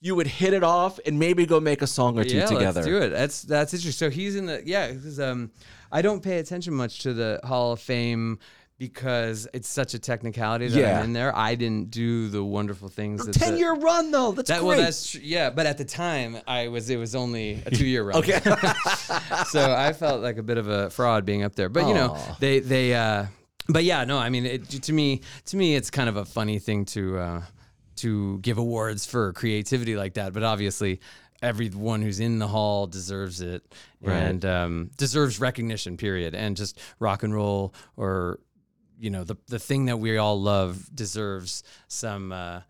you would hit it off and maybe go make a song or two yeah, together. let's do it. That's that's interesting. So he's in the yeah. Because um, I don't pay attention much to the Hall of Fame because it's such a technicality that Yeah. I'm in there. I didn't do the wonderful things. that Ten the- year run though. That's That, great. well, that's tr- yeah, but at the time, I was it was only a two year run. Okay. so I felt like a bit of a fraud being up there. But you know, they they uh but yeah, no, I mean it, to me to me it's kind of a funny thing to uh to give awards for creativity like that, but obviously everyone who's in the hall deserves it and um deserves recognition period. And just rock and roll or you know the the thing that we all love deserves some uh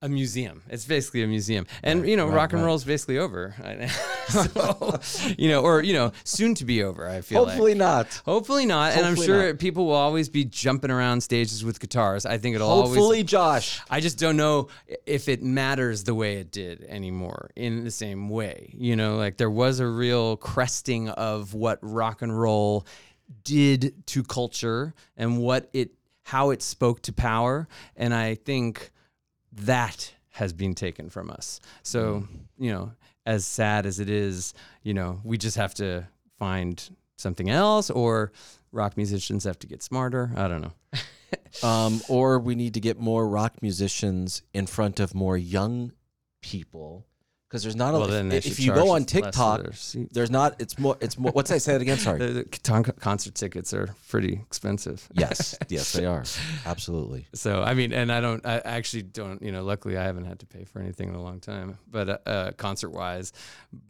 a museum. It's basically a museum, and you know, rock and roll is basically over. so, you know, or you know, soon to be over. I feel Hopefully like. not. Hopefully not, and I'm sure not. people will always be jumping around stages with guitars. I think it'll Hopefully, always. Josh. I just don't know if it matters the way it did anymore in the same way. You know, like there was a real cresting of what rock and roll did to culture and what it how it spoke to power and I think that has been taken from us. So, you know, as sad as it is, you know, we just have to find something else or rock musicians have to get smarter. I don't know. Um, or we need to get more rock musicians in front of more young people because there's not a. Well, if, if you go on TikTok, there's not. It's more. It's more. What's I say it again? Sorry. The, the concert tickets are pretty expensive. yes, yes, they are. Absolutely. So I mean, and I don't, I actually don't, you know, luckily I haven't had to pay for anything in a long time, but uh, uh, concert wise,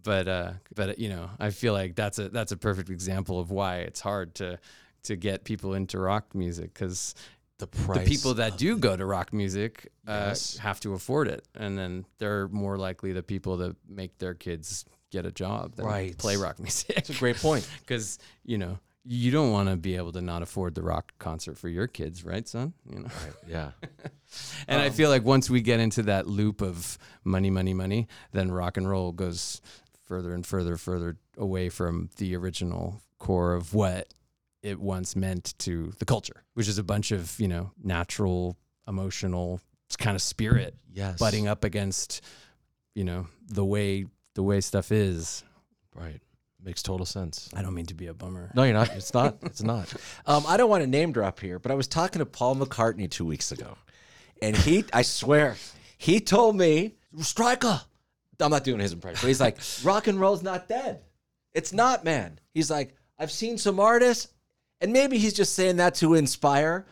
but uh, but you know, I feel like that's a that's a perfect example of why it's hard to to get people into rock music because The the people that do go to rock music uh, Yes. have to afford it, and then they're more likely the people that make their kids get a job than Right. play rock music. That's a great point. because you know you don't want to be able to not afford the rock concert for your kids, right, son? You know. Yeah. And I feel like once we get into that loop of money, money, money, then rock and roll goes further and further, further away from the original core of what it once meant to the culture, which is a bunch of, you know, natural, emotional kind of spirit Yes. butting up against, you know, the way the way stuff is. Right. Makes total sense. I don't mean to be a bummer. No, you're not. It's not. It's not. Um, I don't want to name drop here, but I was talking to Paul McCartney two weeks ago, and he, I swear, he told me, Striker. I'm not doing his impression, but he's like, rock and roll's not dead. It's not, man. He's like, I've seen some artists, and maybe he's just saying that to inspire,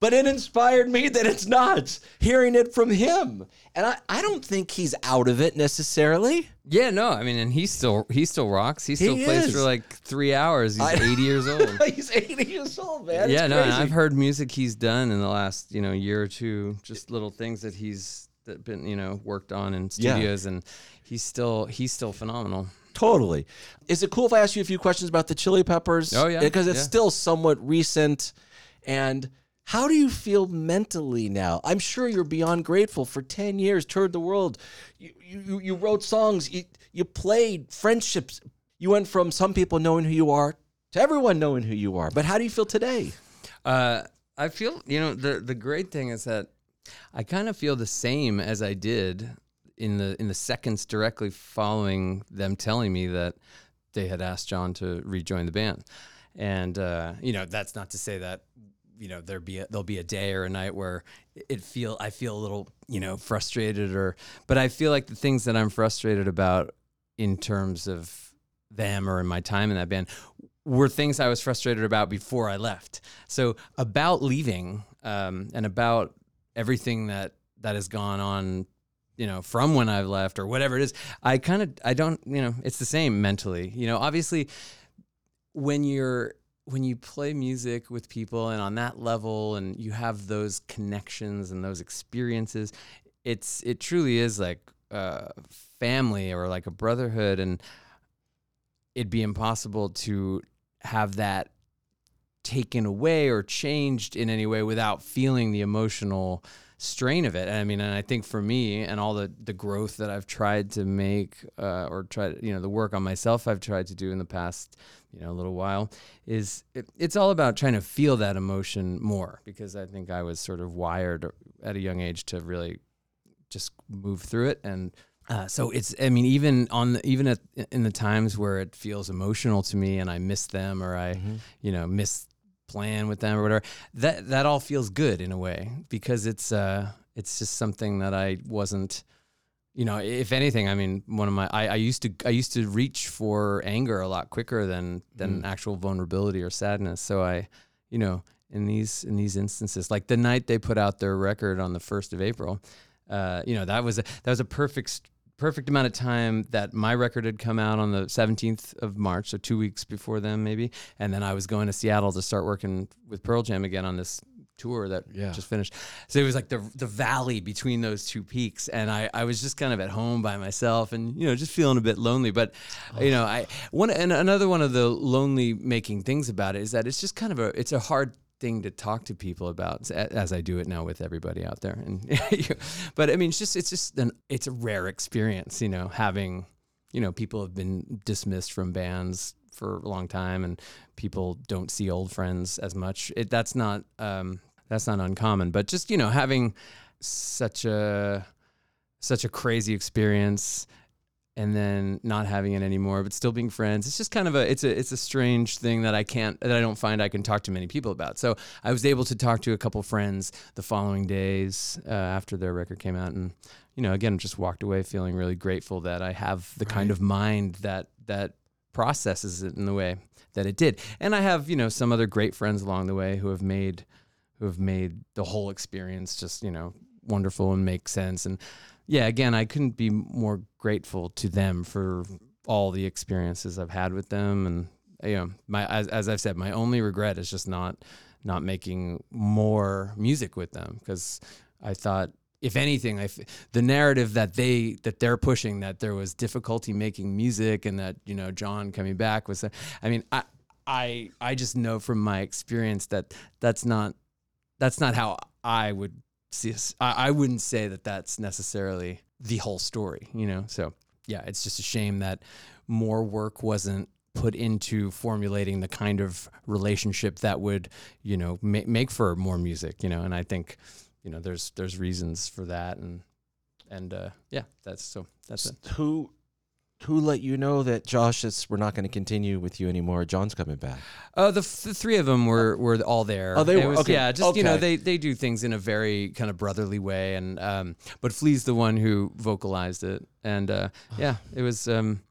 but it inspired me that it's not. Hearing it from him, and I, I don't think he's out of it necessarily. Yeah, no, I mean, and he still he still rocks. He still He plays is. for like three hours. He's I- 80 years old. he's 80 years old, man. It's yeah, no, and crazy. I've heard music he's done in the last you know year or two, just little things that he's that been you know worked on in Yeah. studios, and he's still he's still phenomenal. Totally. Is it cool if I ask you a few questions about the Chili Peppers? Oh, yeah, Because it's yeah. still somewhat recent. And how do you feel mentally now? I'm sure you're beyond grateful for 10 years, toured the world. You, you, you wrote songs, you, you played friendships. You went from some people knowing who you are to everyone knowing who you are. But how do you feel today? Uh, I feel you know the the great thing is that I kind of feel the same as I did in the in the seconds directly following them telling me that they had asked John to rejoin the band, and uh, you know that's not to say that you know there be a, there'll be a day or a night where it feel I feel a little you know frustrated or but I feel like the things that I'm frustrated about in terms of them or in my time in that band were things I was frustrated about before I left. So about leaving um, and about everything that that has gone on, you know, from when I've left or whatever it is, I kind of I don't, you know, it's the same mentally. You know, obviously when you're when you play music with people and on that level and you have those connections and those experiences, it's it truly is like uh, family or like a brotherhood and it'd be impossible to have that taken away or changed in any way without feeling the emotional strain of it. I mean, and I think for me and all the the growth that I've tried to make uh, or try you know the work on myself I've tried to do in the past you know a little while is it, it's all about trying to feel that emotion more because I think I was sort of wired at a young age to really just move through it and uh, so it's i mean even on the, even at, in the times where it feels emotional to me and i miss them or i you know miss playing with them or whatever. That that all feels good in a way because it's uh it's just something that I wasn't you know, if anything, I mean, one of my I, I used to I used to reach for anger a lot quicker than than actual vulnerability or sadness. So I, you know, in these in these instances, like the night they put out their record on the first of April, uh, you know, that was a that was a perfect perfect amount of time that my record had come out on the 17th of March, so two weeks before them maybe, and then I was going to Seattle to start working with Pearl Jam again on this tour that Yeah. just finished. So it was like the the valley between those two peaks, and I I was just kind of at home by myself, and you know just feeling a bit lonely. But oh. you know I one and another one of the lonely making things about it is that it's just kind of a it's a hard thing to talk to people about as I do it now with everybody out there. And but I mean it's just it's just an it's a rare experience you know having you know people have been dismissed from bands for a long time and people don't see old friends as much. It that's not um that's not uncommon but just you know having such a such a crazy experience and then not having it anymore but still being friends. It's just kind of a it's a it's a strange thing that i can't that i don't find i can talk to many people about. So i was able to talk to a couple friends the following days uh, after their record came out and you know again just walked away feeling really grateful that i have the kind of mind that that processes it in the way that it did. And i have you know some other great friends along the way who have made who have made the whole experience just you know wonderful and make sense. And yeah again i couldn't be more grateful to them for all the experiences i've had with them and you know my as, as i've said my only regret is just not not making more music with them because i thought if anything I f- the narrative that they that they're pushing that there was difficulty making music and that you know john coming back was i mean i i i just know from my experience that that's not that's not how I would I, wouldn't say that that's necessarily the whole story, you know. So yeah, it's just a shame that more work wasn't put into formulating the kind of relationship that would, you know, ma- make for more music, you know. And I think, you know, there's there's reasons for that, and and uh, yeah, that's so that's it. Who who let you know that Josh is we're not going to continue with you anymore? John's coming back. Oh, the, f- the three of them were were all there. Oh, they It were? was- Okay, Yeah, just you know, they they do things in a very kind of brotherly way, and um, but Flea's the one who vocalized it, and uh, yeah, it was. Um,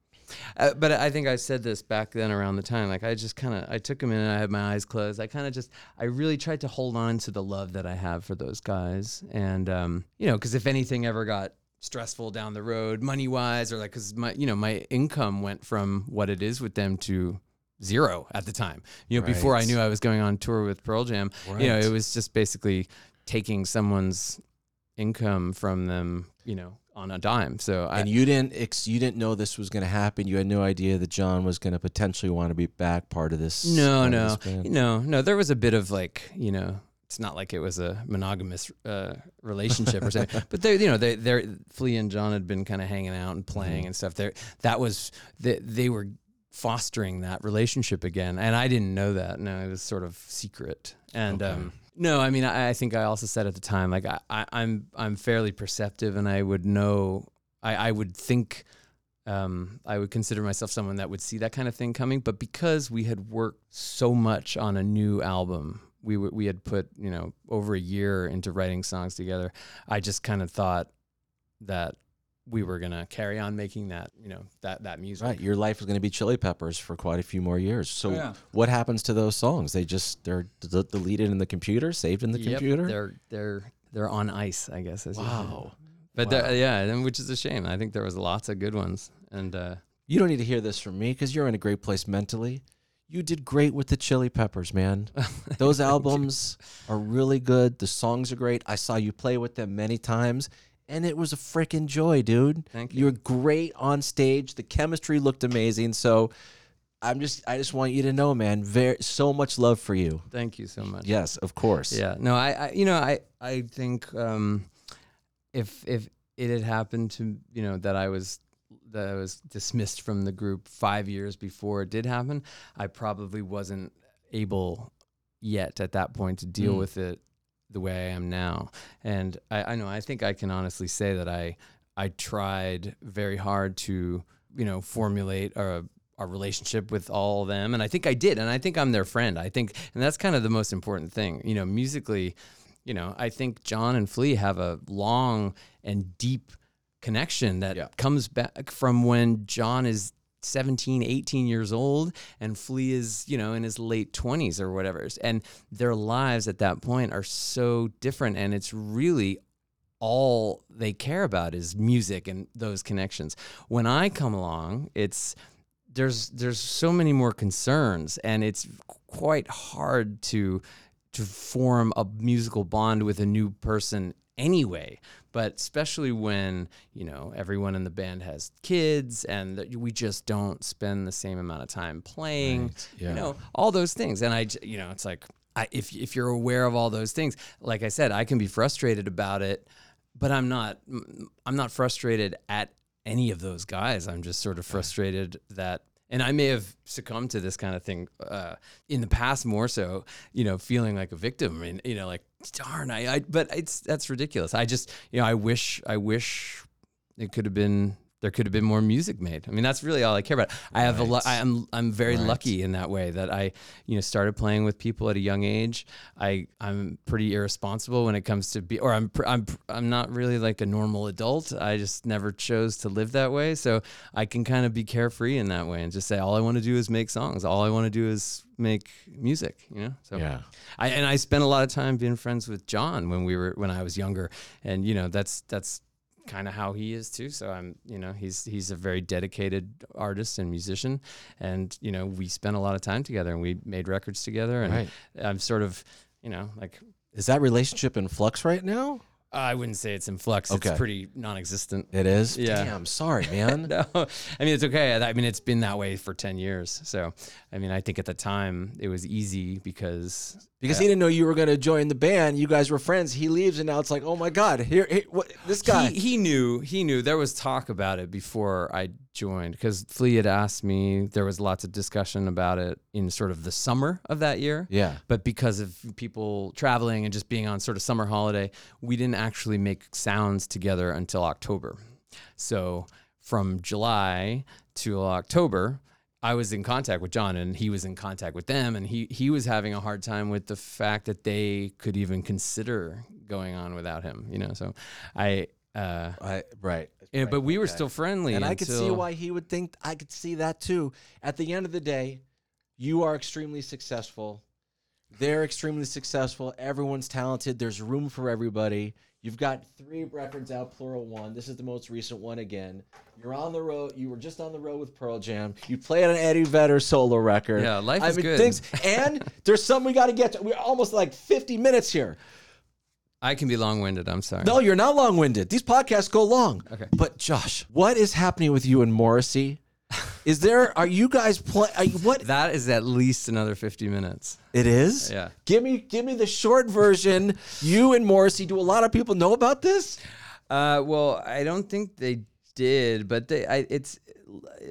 uh, but I think I said this back then around the time. Like I just kind of I took him in and I had my eyes closed. I kind of just I really tried to hold on to the love that I have for those guys, and um, you know, because if anything ever got stressful down the road, money wise, or like because my you know my income went from what it is with them to zero at the time. You know, before I knew I was going on tour with Pearl Jam, you know, it was just basically taking someone's income from them, you know, on a dime. So I, and you didn't ex- you didn't know this was going to happen. You had no idea that John was going to potentially want to be back part of this. No, no, this no, no. There was a bit of like, you know, it's not like it was a monogamous uh, relationship or something. but they, you know, they, they're Flea and John had been kind of hanging out and playing Mm-hmm. and stuff. There, that was they, they were fostering that relationship again, and I didn't know that. No, it was sort of secret. And um, no, I mean, I, I think I also said at the time, like I, I, I'm I'm fairly perceptive, and I would know, I, I would think um, I would consider myself someone that would see that kind of thing coming. But because we had worked so much on a new album, we w- we had put you know over a year into writing songs together. I just kind of thought that we were gonna carry on making that you know that that music. Right, your life is going to be Chili Peppers for quite a few more years. So, yeah. what happens to those songs? They just they're d- deleted in the computer, saved in the Yep, computer. They're they're they're on ice, I guess. As. Wow. But they're yeah, and which is a shame. I think there was lots of good ones, and uh, You don't need to hear this from me because you're in a great place mentally. You did great with the Chili Peppers, man. Those albums are really good. The songs are great. I saw you play with them many times, and it was a freaking joy, dude. Thank you. You're great on stage. The chemistry looked amazing. So, I'm just, I just want you to know, man. Very, so much love for you. thank you so much. Yes, of course. Yeah. No, I, I you know, I, I think um, if if it had happened to you know that I was that I was dismissed from the group five years before it did happen, I probably wasn't able yet at that point to deal Mm. with it the way I am now. And I, I know I think I can honestly say that I I tried very hard to you know formulate a our relationship with all of them, and I think I did, and I think I'm their friend. I think, and that's kind of the most important thing, you know, musically. You know, I think John and Flea have a long and deep connection that Yeah. comes back from when John is 17, 18 years old and Flea is, you know, in his late 20s or whatever. And their lives at that point are so different and it's really all they care about is music and those connections. When I come along, it's there's there's so many more concerns and it's quite hard to to form a musical bond with a new person anyway but especially when you know everyone in the band has kids and that we just don't spend the same amount of time playing yeah. you know all those things. And i you know it's like I, if if you're aware of all those things like i said i can be frustrated about it but i'm not i'm not frustrated at any of those guys. I'm just sort of frustrated that and I may have succumbed to this kind of thing uh, in the past more so, you know, feeling like a victim and you know, like darn, I, I, but it's that's ridiculous. I just, you know, I wish, I wish it could have been there could have been more music made. I mean, that's really all I care about. I have a lo- I am I'm very lucky in that way that I, you know, started playing with people at a young age. I I'm pretty irresponsible when it comes to be or I'm I'm I'm not really like a normal adult. I just never chose to live that way. So I can kind of be carefree in that way and just say all I want to do is make songs. All I want to do is make music, you know? So Yeah. I and I spent a lot of time being friends with John when we were when I was younger, and you know that's that's kind of how he is too. So I'm you know he's he's a very dedicated artist and musician, and you know we spent a lot of time together and we made records together, and Right. I'm sort of you know like Is that relationship in flux right now? I wouldn't say it's in flux. Okay. It's pretty non-existent. It is. Yeah. Damn. Sorry, man. no, I mean it's okay. I I mean it's been that way for ten years. So I mean I think at the time it was easy because Because uh, he didn't know you were going to join the band. You guys were friends. He leaves, and now it's like, oh my god, here, here what, this guy. He, he knew. He knew. There was talk about it before I joined because Flea had asked me. There was lots of discussion about it in sort of the summer of that year. Yeah. But because of people traveling and just being on sort of summer holiday, we didn't actually make sounds together until October. So from July to October, I was in contact with John and he was in contact with them and he he was having a hard time with the fact that they could even consider going on without him, you know. So I uh I, right. Yeah, but we were okay. still friendly And I could see why he would think. I could see that too. At the end of the day, you are extremely successful. They're extremely successful. Everyone's talented. There's room for everybody. You've got three records out, Pluralone. This is the most recent one again. You're on the road. You were just on the road with Pearl Jam. You played on Eddie Vedder solo record. Yeah, life I is mean, good. Things, and there's something we got to get to. We're almost like 50 minutes here. I can be long-winded, I'm sorry. No, you're not long winded. These podcasts go long. Okay. But Josh, what is happening with you and Morrissey? Is there? Are you guys play? Are you, what That is at least another 50 minutes. it is? Yeah. Give me, give me the short version. You and Morrissey. Do a lot of people know about this? Uh, well, I don't think they did, but they, I, it's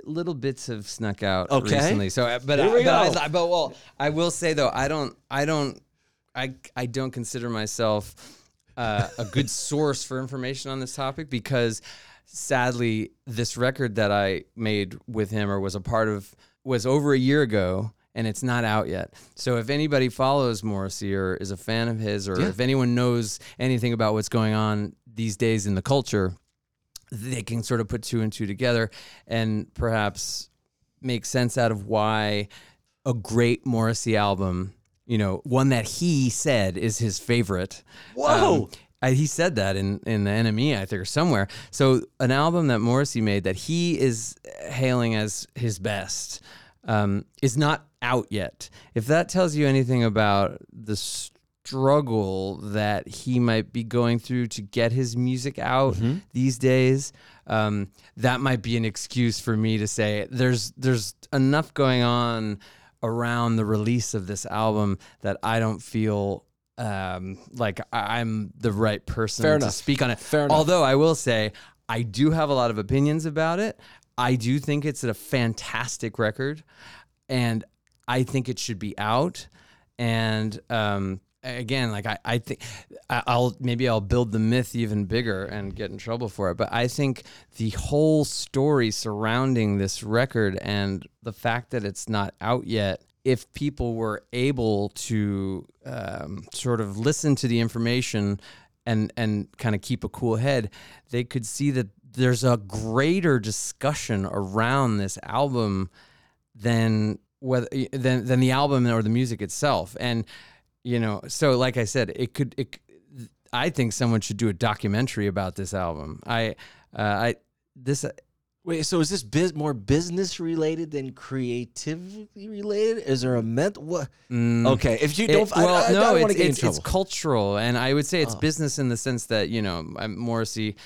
little bits have snuck out Okay. recently. So, uh, but I, we but. I, but well, I will say though, I don't, I don't, I, I don't consider myself uh, a good source for information on this topic because sadly, this record that I made with him or was a part of was over a year ago and it's not out yet. So if anybody follows Morrissey or is a fan of his or Yeah. if anyone knows anything about what's going on these days in the culture, they can sort of put two and two together and perhaps make sense out of why a great Morrissey album, you know, one that he said is his favorite. Whoa. Um, I, he said that in in the NME, I think, or somewhere. So an album that Morrissey made that he is hailing as his best um, is not out yet. If that tells you anything about the struggle that he might be going through to get his music out these days, um, that might be an excuse for me to say there's there's enough going on around the release of this album that I don't feel um, like I- I'm the right person Fair to enough. speak on it. Fair enough. Although I will say I do have a lot of opinions about it. I do think it's a fantastic record, and I think it should be out. And um, again, like I, I think I'll maybe I'll build the myth even bigger and get in trouble for it. But I think the whole story surrounding this record and the fact that it's not out yet, if people were able to um, sort of listen to the information and and kind of keep a cool head, they could see that there's a greater discussion around this album than whether than than the album or the music itself. And you know, so like I said, it could. It, I think someone should do a documentary about this album. I, uh, I this. Wait, so is this biz- more business related than creatively related? Is there a ment what? okay, if you don't, I- well, I, I, no, don't want it's, to get in it's, it's cultural, and I would say it's business in the sense that you know Morrissey.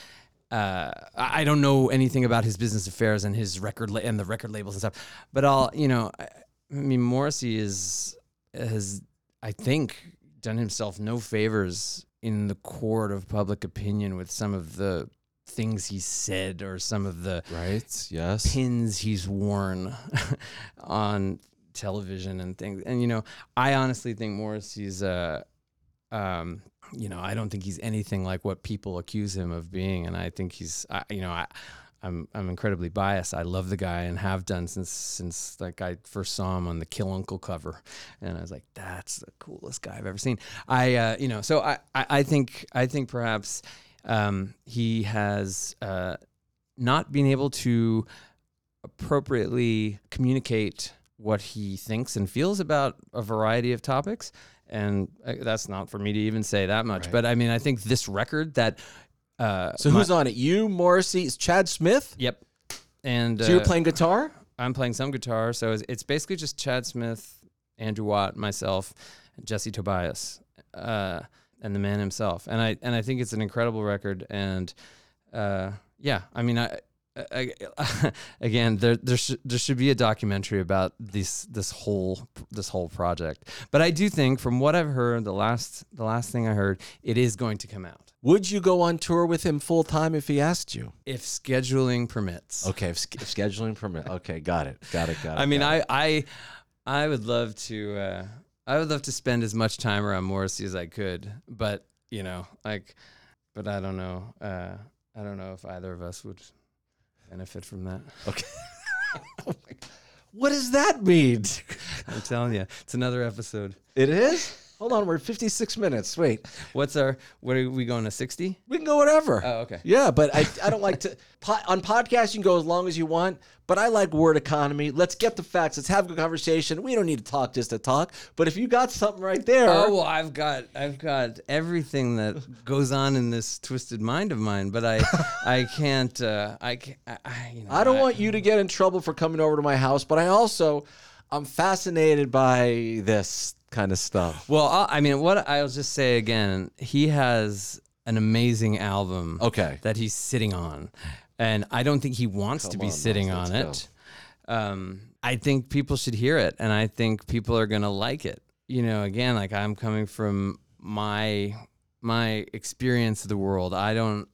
Uh, I I don't know anything about his business affairs and his record la- and the record labels and stuff, but I'll you know, I, I mean Morrissey is has I think done himself no favors in the court of public opinion with some of the things he said or some of the right. Yes. pins he's worn on television and things. And you know, I honestly think Morris Morrissey's uh um you know, I don't think he's anything like what people accuse him of being and I think he's I, you know, I I'm I'm incredibly biased. I love the guy and have done since since like I first saw him on the Kill Uncle cover, and I was like, that's the coolest guy I've ever seen. I uh, you know, so I, I I think I think perhaps um, he has uh, not been able to appropriately communicate what he thinks and feels about a variety of topics. And uh, that's not for me to even say that much. But I mean, I think this record that. Uh, So who's on it? You, Morrissey, it's Chad Smith. Yep. And So you're uh, playing guitar. I'm playing some guitar. So it's, it's basically just Chad Smith, Andrew Watt, myself, Jesse Tobias, uh, and the man himself. And I and I think it's an incredible record. And uh, yeah, I mean, I again, there there should there should be a documentary about this this whole this whole project. But I do think, from what I've heard, the last the last thing I heard, it is going to come out Would you go on tour with him full time if he asked you? if scheduling permits. Okay, if, if scheduling permits. Okay, got it, got it, got it. I mean, got it. I, I, I would love to. Uh, I would love to spend as much time around Morrissey as I could, but you know, like, but I don't know. Uh, I don't know if either of us would benefit from that. okay. Oh what does that mean? I'm telling you, it's another episode. It is. Hold on, we're 56 minutes. Wait, What's our? What are we going to sixty? we can go whatever. Oh, okay. Yeah, but I, I don't like to po- on podcasts. You can go as long as you want, but I like word economy. Let's get the facts. Let's have a good conversation. We don't need to talk just to talk. But if you got something right there, Oh well, I've got I've got everything that goes on in this twisted mind of mine, but I I can't uh, I can't I, I, you know, I don't want you to get in trouble for coming over to my house, but I also I'm fascinated by this kind of stuff. Well, I I mean, what I'll just say again, he has an amazing album. Okay. That he's sitting on, and I don't think he wants to be on, sitting on it. Um, I think people should hear it, and I think people are gonna like it. You know, again, like I'm coming from my my experience of the world. I don't.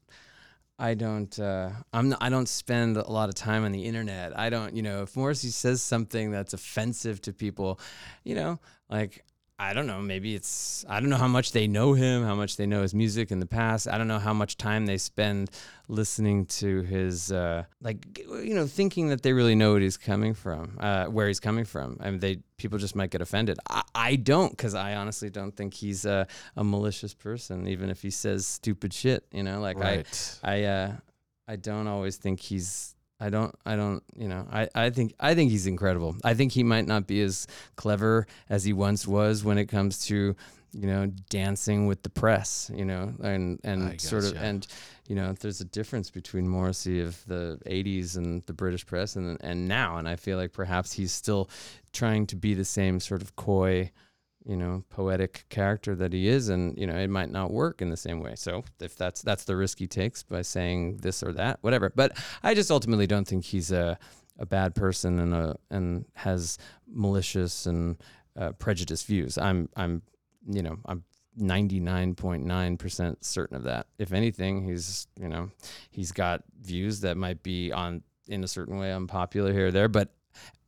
I don't. Uh, I'm. Not, I don't spend a lot of time on the internet. I don't. You know, if Morrissey says something that's offensive to people, you know, like I don't know. Maybe it's. I don't know how much they know him, how much they know his music in the past. I don't know how much time they spend listening to his, uh, like, you know, thinking that they really know what he's coming from, uh, where he's coming from. I mean, they people just might get offended. I, I don't, because I honestly don't think he's a, a malicious person, even if he says stupid shit. You know, like Right. I, I, uh, I don't always think he's. I don't. I don't. You know. I. I think. I think he's incredible. I think he might not be as clever as he once was when it comes to, you know, dancing with the press. You know, and and I sort of yeah. and you know, there's a difference between Morrissey of the '80s and the British press and and now, and I feel like perhaps he's still trying to be the same sort of coy, you know, poetic character that he is, and you know, it might not work in the same way. So if that's that's the risk he takes by saying this or that, whatever. But I just ultimately don't think he's a a bad person and a and has malicious and uh, prejudiced views. I'm I'm you know I'm 99.9% certain of that. If anything, he's, you know, he's got views that might be on in a certain way unpopular here or there, but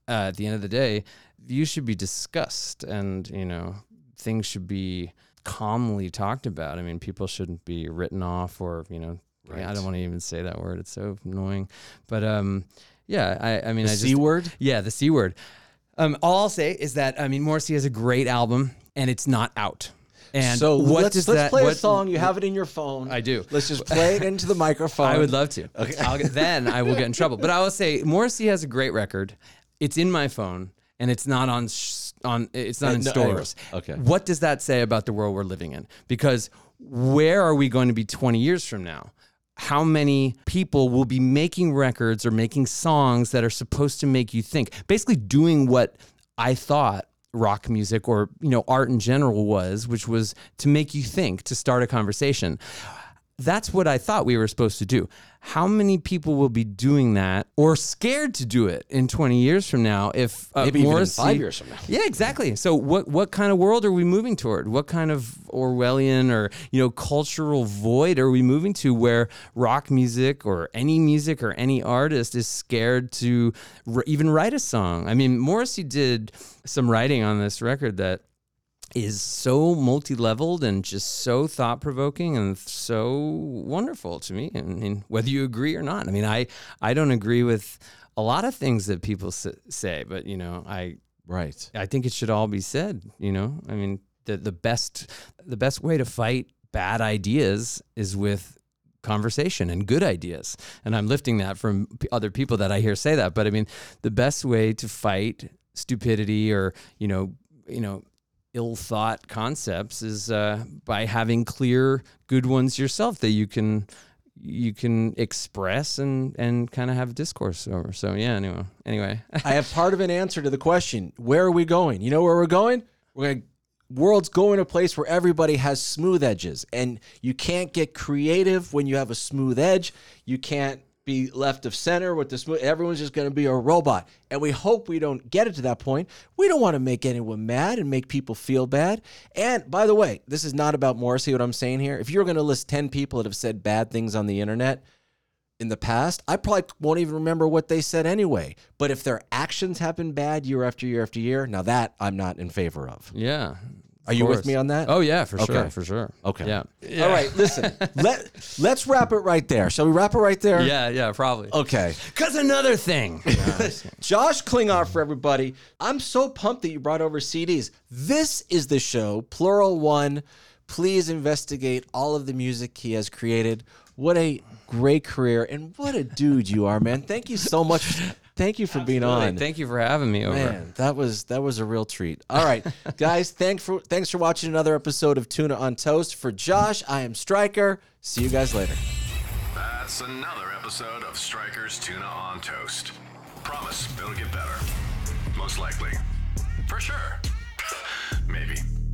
uh, at the end of the day, views should be discussed and, you know, things should be calmly talked about. I mean, people shouldn't be written off or you know, I don't want to even say that word. It's so annoying. But um, yeah, I I mean, The I just, C word? Yeah, the c word. Um, all I'll say is that I mean, Morrissey has a great album, and it's not out. And so what let's, does let's that? play a song. You have it in your phone. I do. Let's just play it into the microphone. I would love to. I'll then I will get in trouble. But I will say Morrissey has a great record. It's in my phone and it's not on sh- on it's not Uh, in no, stores. okay. What does that say about the world we're living in? Because where are we going to be 20 years from now? How many people will be making records or making songs that are supposed to make you think? Basically doing what I thought rock music or you know art in general was, which was to make you think, to start a conversation. That's what I thought we were supposed to do. How many people will be doing that or scared to do it in 20 years from now if uh, Maybe even in five years from now. Yeah, exactly. So what what kind of world are we moving toward? What kind of Orwellian or, you know, cultural void are we moving to where rock music or any music or any artist is scared to r- even write a song? I mean, Morrissey did some writing on this record that is so multi-leveled and just so thought-provoking and so wonderful to me. I mean, whether you agree or not. I mean, I I don't agree with a lot of things that people s- say, but you know, I Right. I think it should all be said. You know, I mean, the the best the best way to fight bad ideas is with conversation and good ideas. And I'm lifting that from p- other people that I hear say that. But I mean, the best way to fight stupidity or you know, you know, ill thought concepts is uh, by having clear good ones yourself that you can you can express and and kind of have discourse over. So yeah. Anyway. Anyway. I have part of an answer to the question. Where are we going? You know where we're going? We're going. World's going to a place where everybody has smooth edges, and you can't get creative when you have a smooth edge. You can't be left of center with the smooth. Everyone's just going to be a robot, and we hope we don't get it to that point. We don't want to make anyone mad and make people feel bad. And by the way, this is not about Morrissey. What I'm saying here, if you're going to list ten people that have said bad things on the internet, in the past, I probably won't even remember what they said anyway. But if their actions have been bad year after year after year, now that I'm not in favor of. Yeah. Are you with me on that? Oh yeah, for sure, Okay. for sure. Okay. Yeah. All right, listen. let let's wrap it right there. Shall we wrap it right there? Yeah, yeah, probably. Okay. Cause another thing. Josh Klinghoffer for everybody. I'm so pumped that you brought over CDs. This is the show, Pluralone. Please investigate all of the music he has created. What a great career and what a dude you are, man. Thank you so much. Thank you for being on. Thank you for having me over. Man, that was that was a real treat. All right, guys, thanks for thanks for watching another episode of Tuna on Toast. For Josh, I am Stryker. See you guys later. That's another episode of Stryker's Tuna on Toast. Promise it'll get better. Most likely. For sure.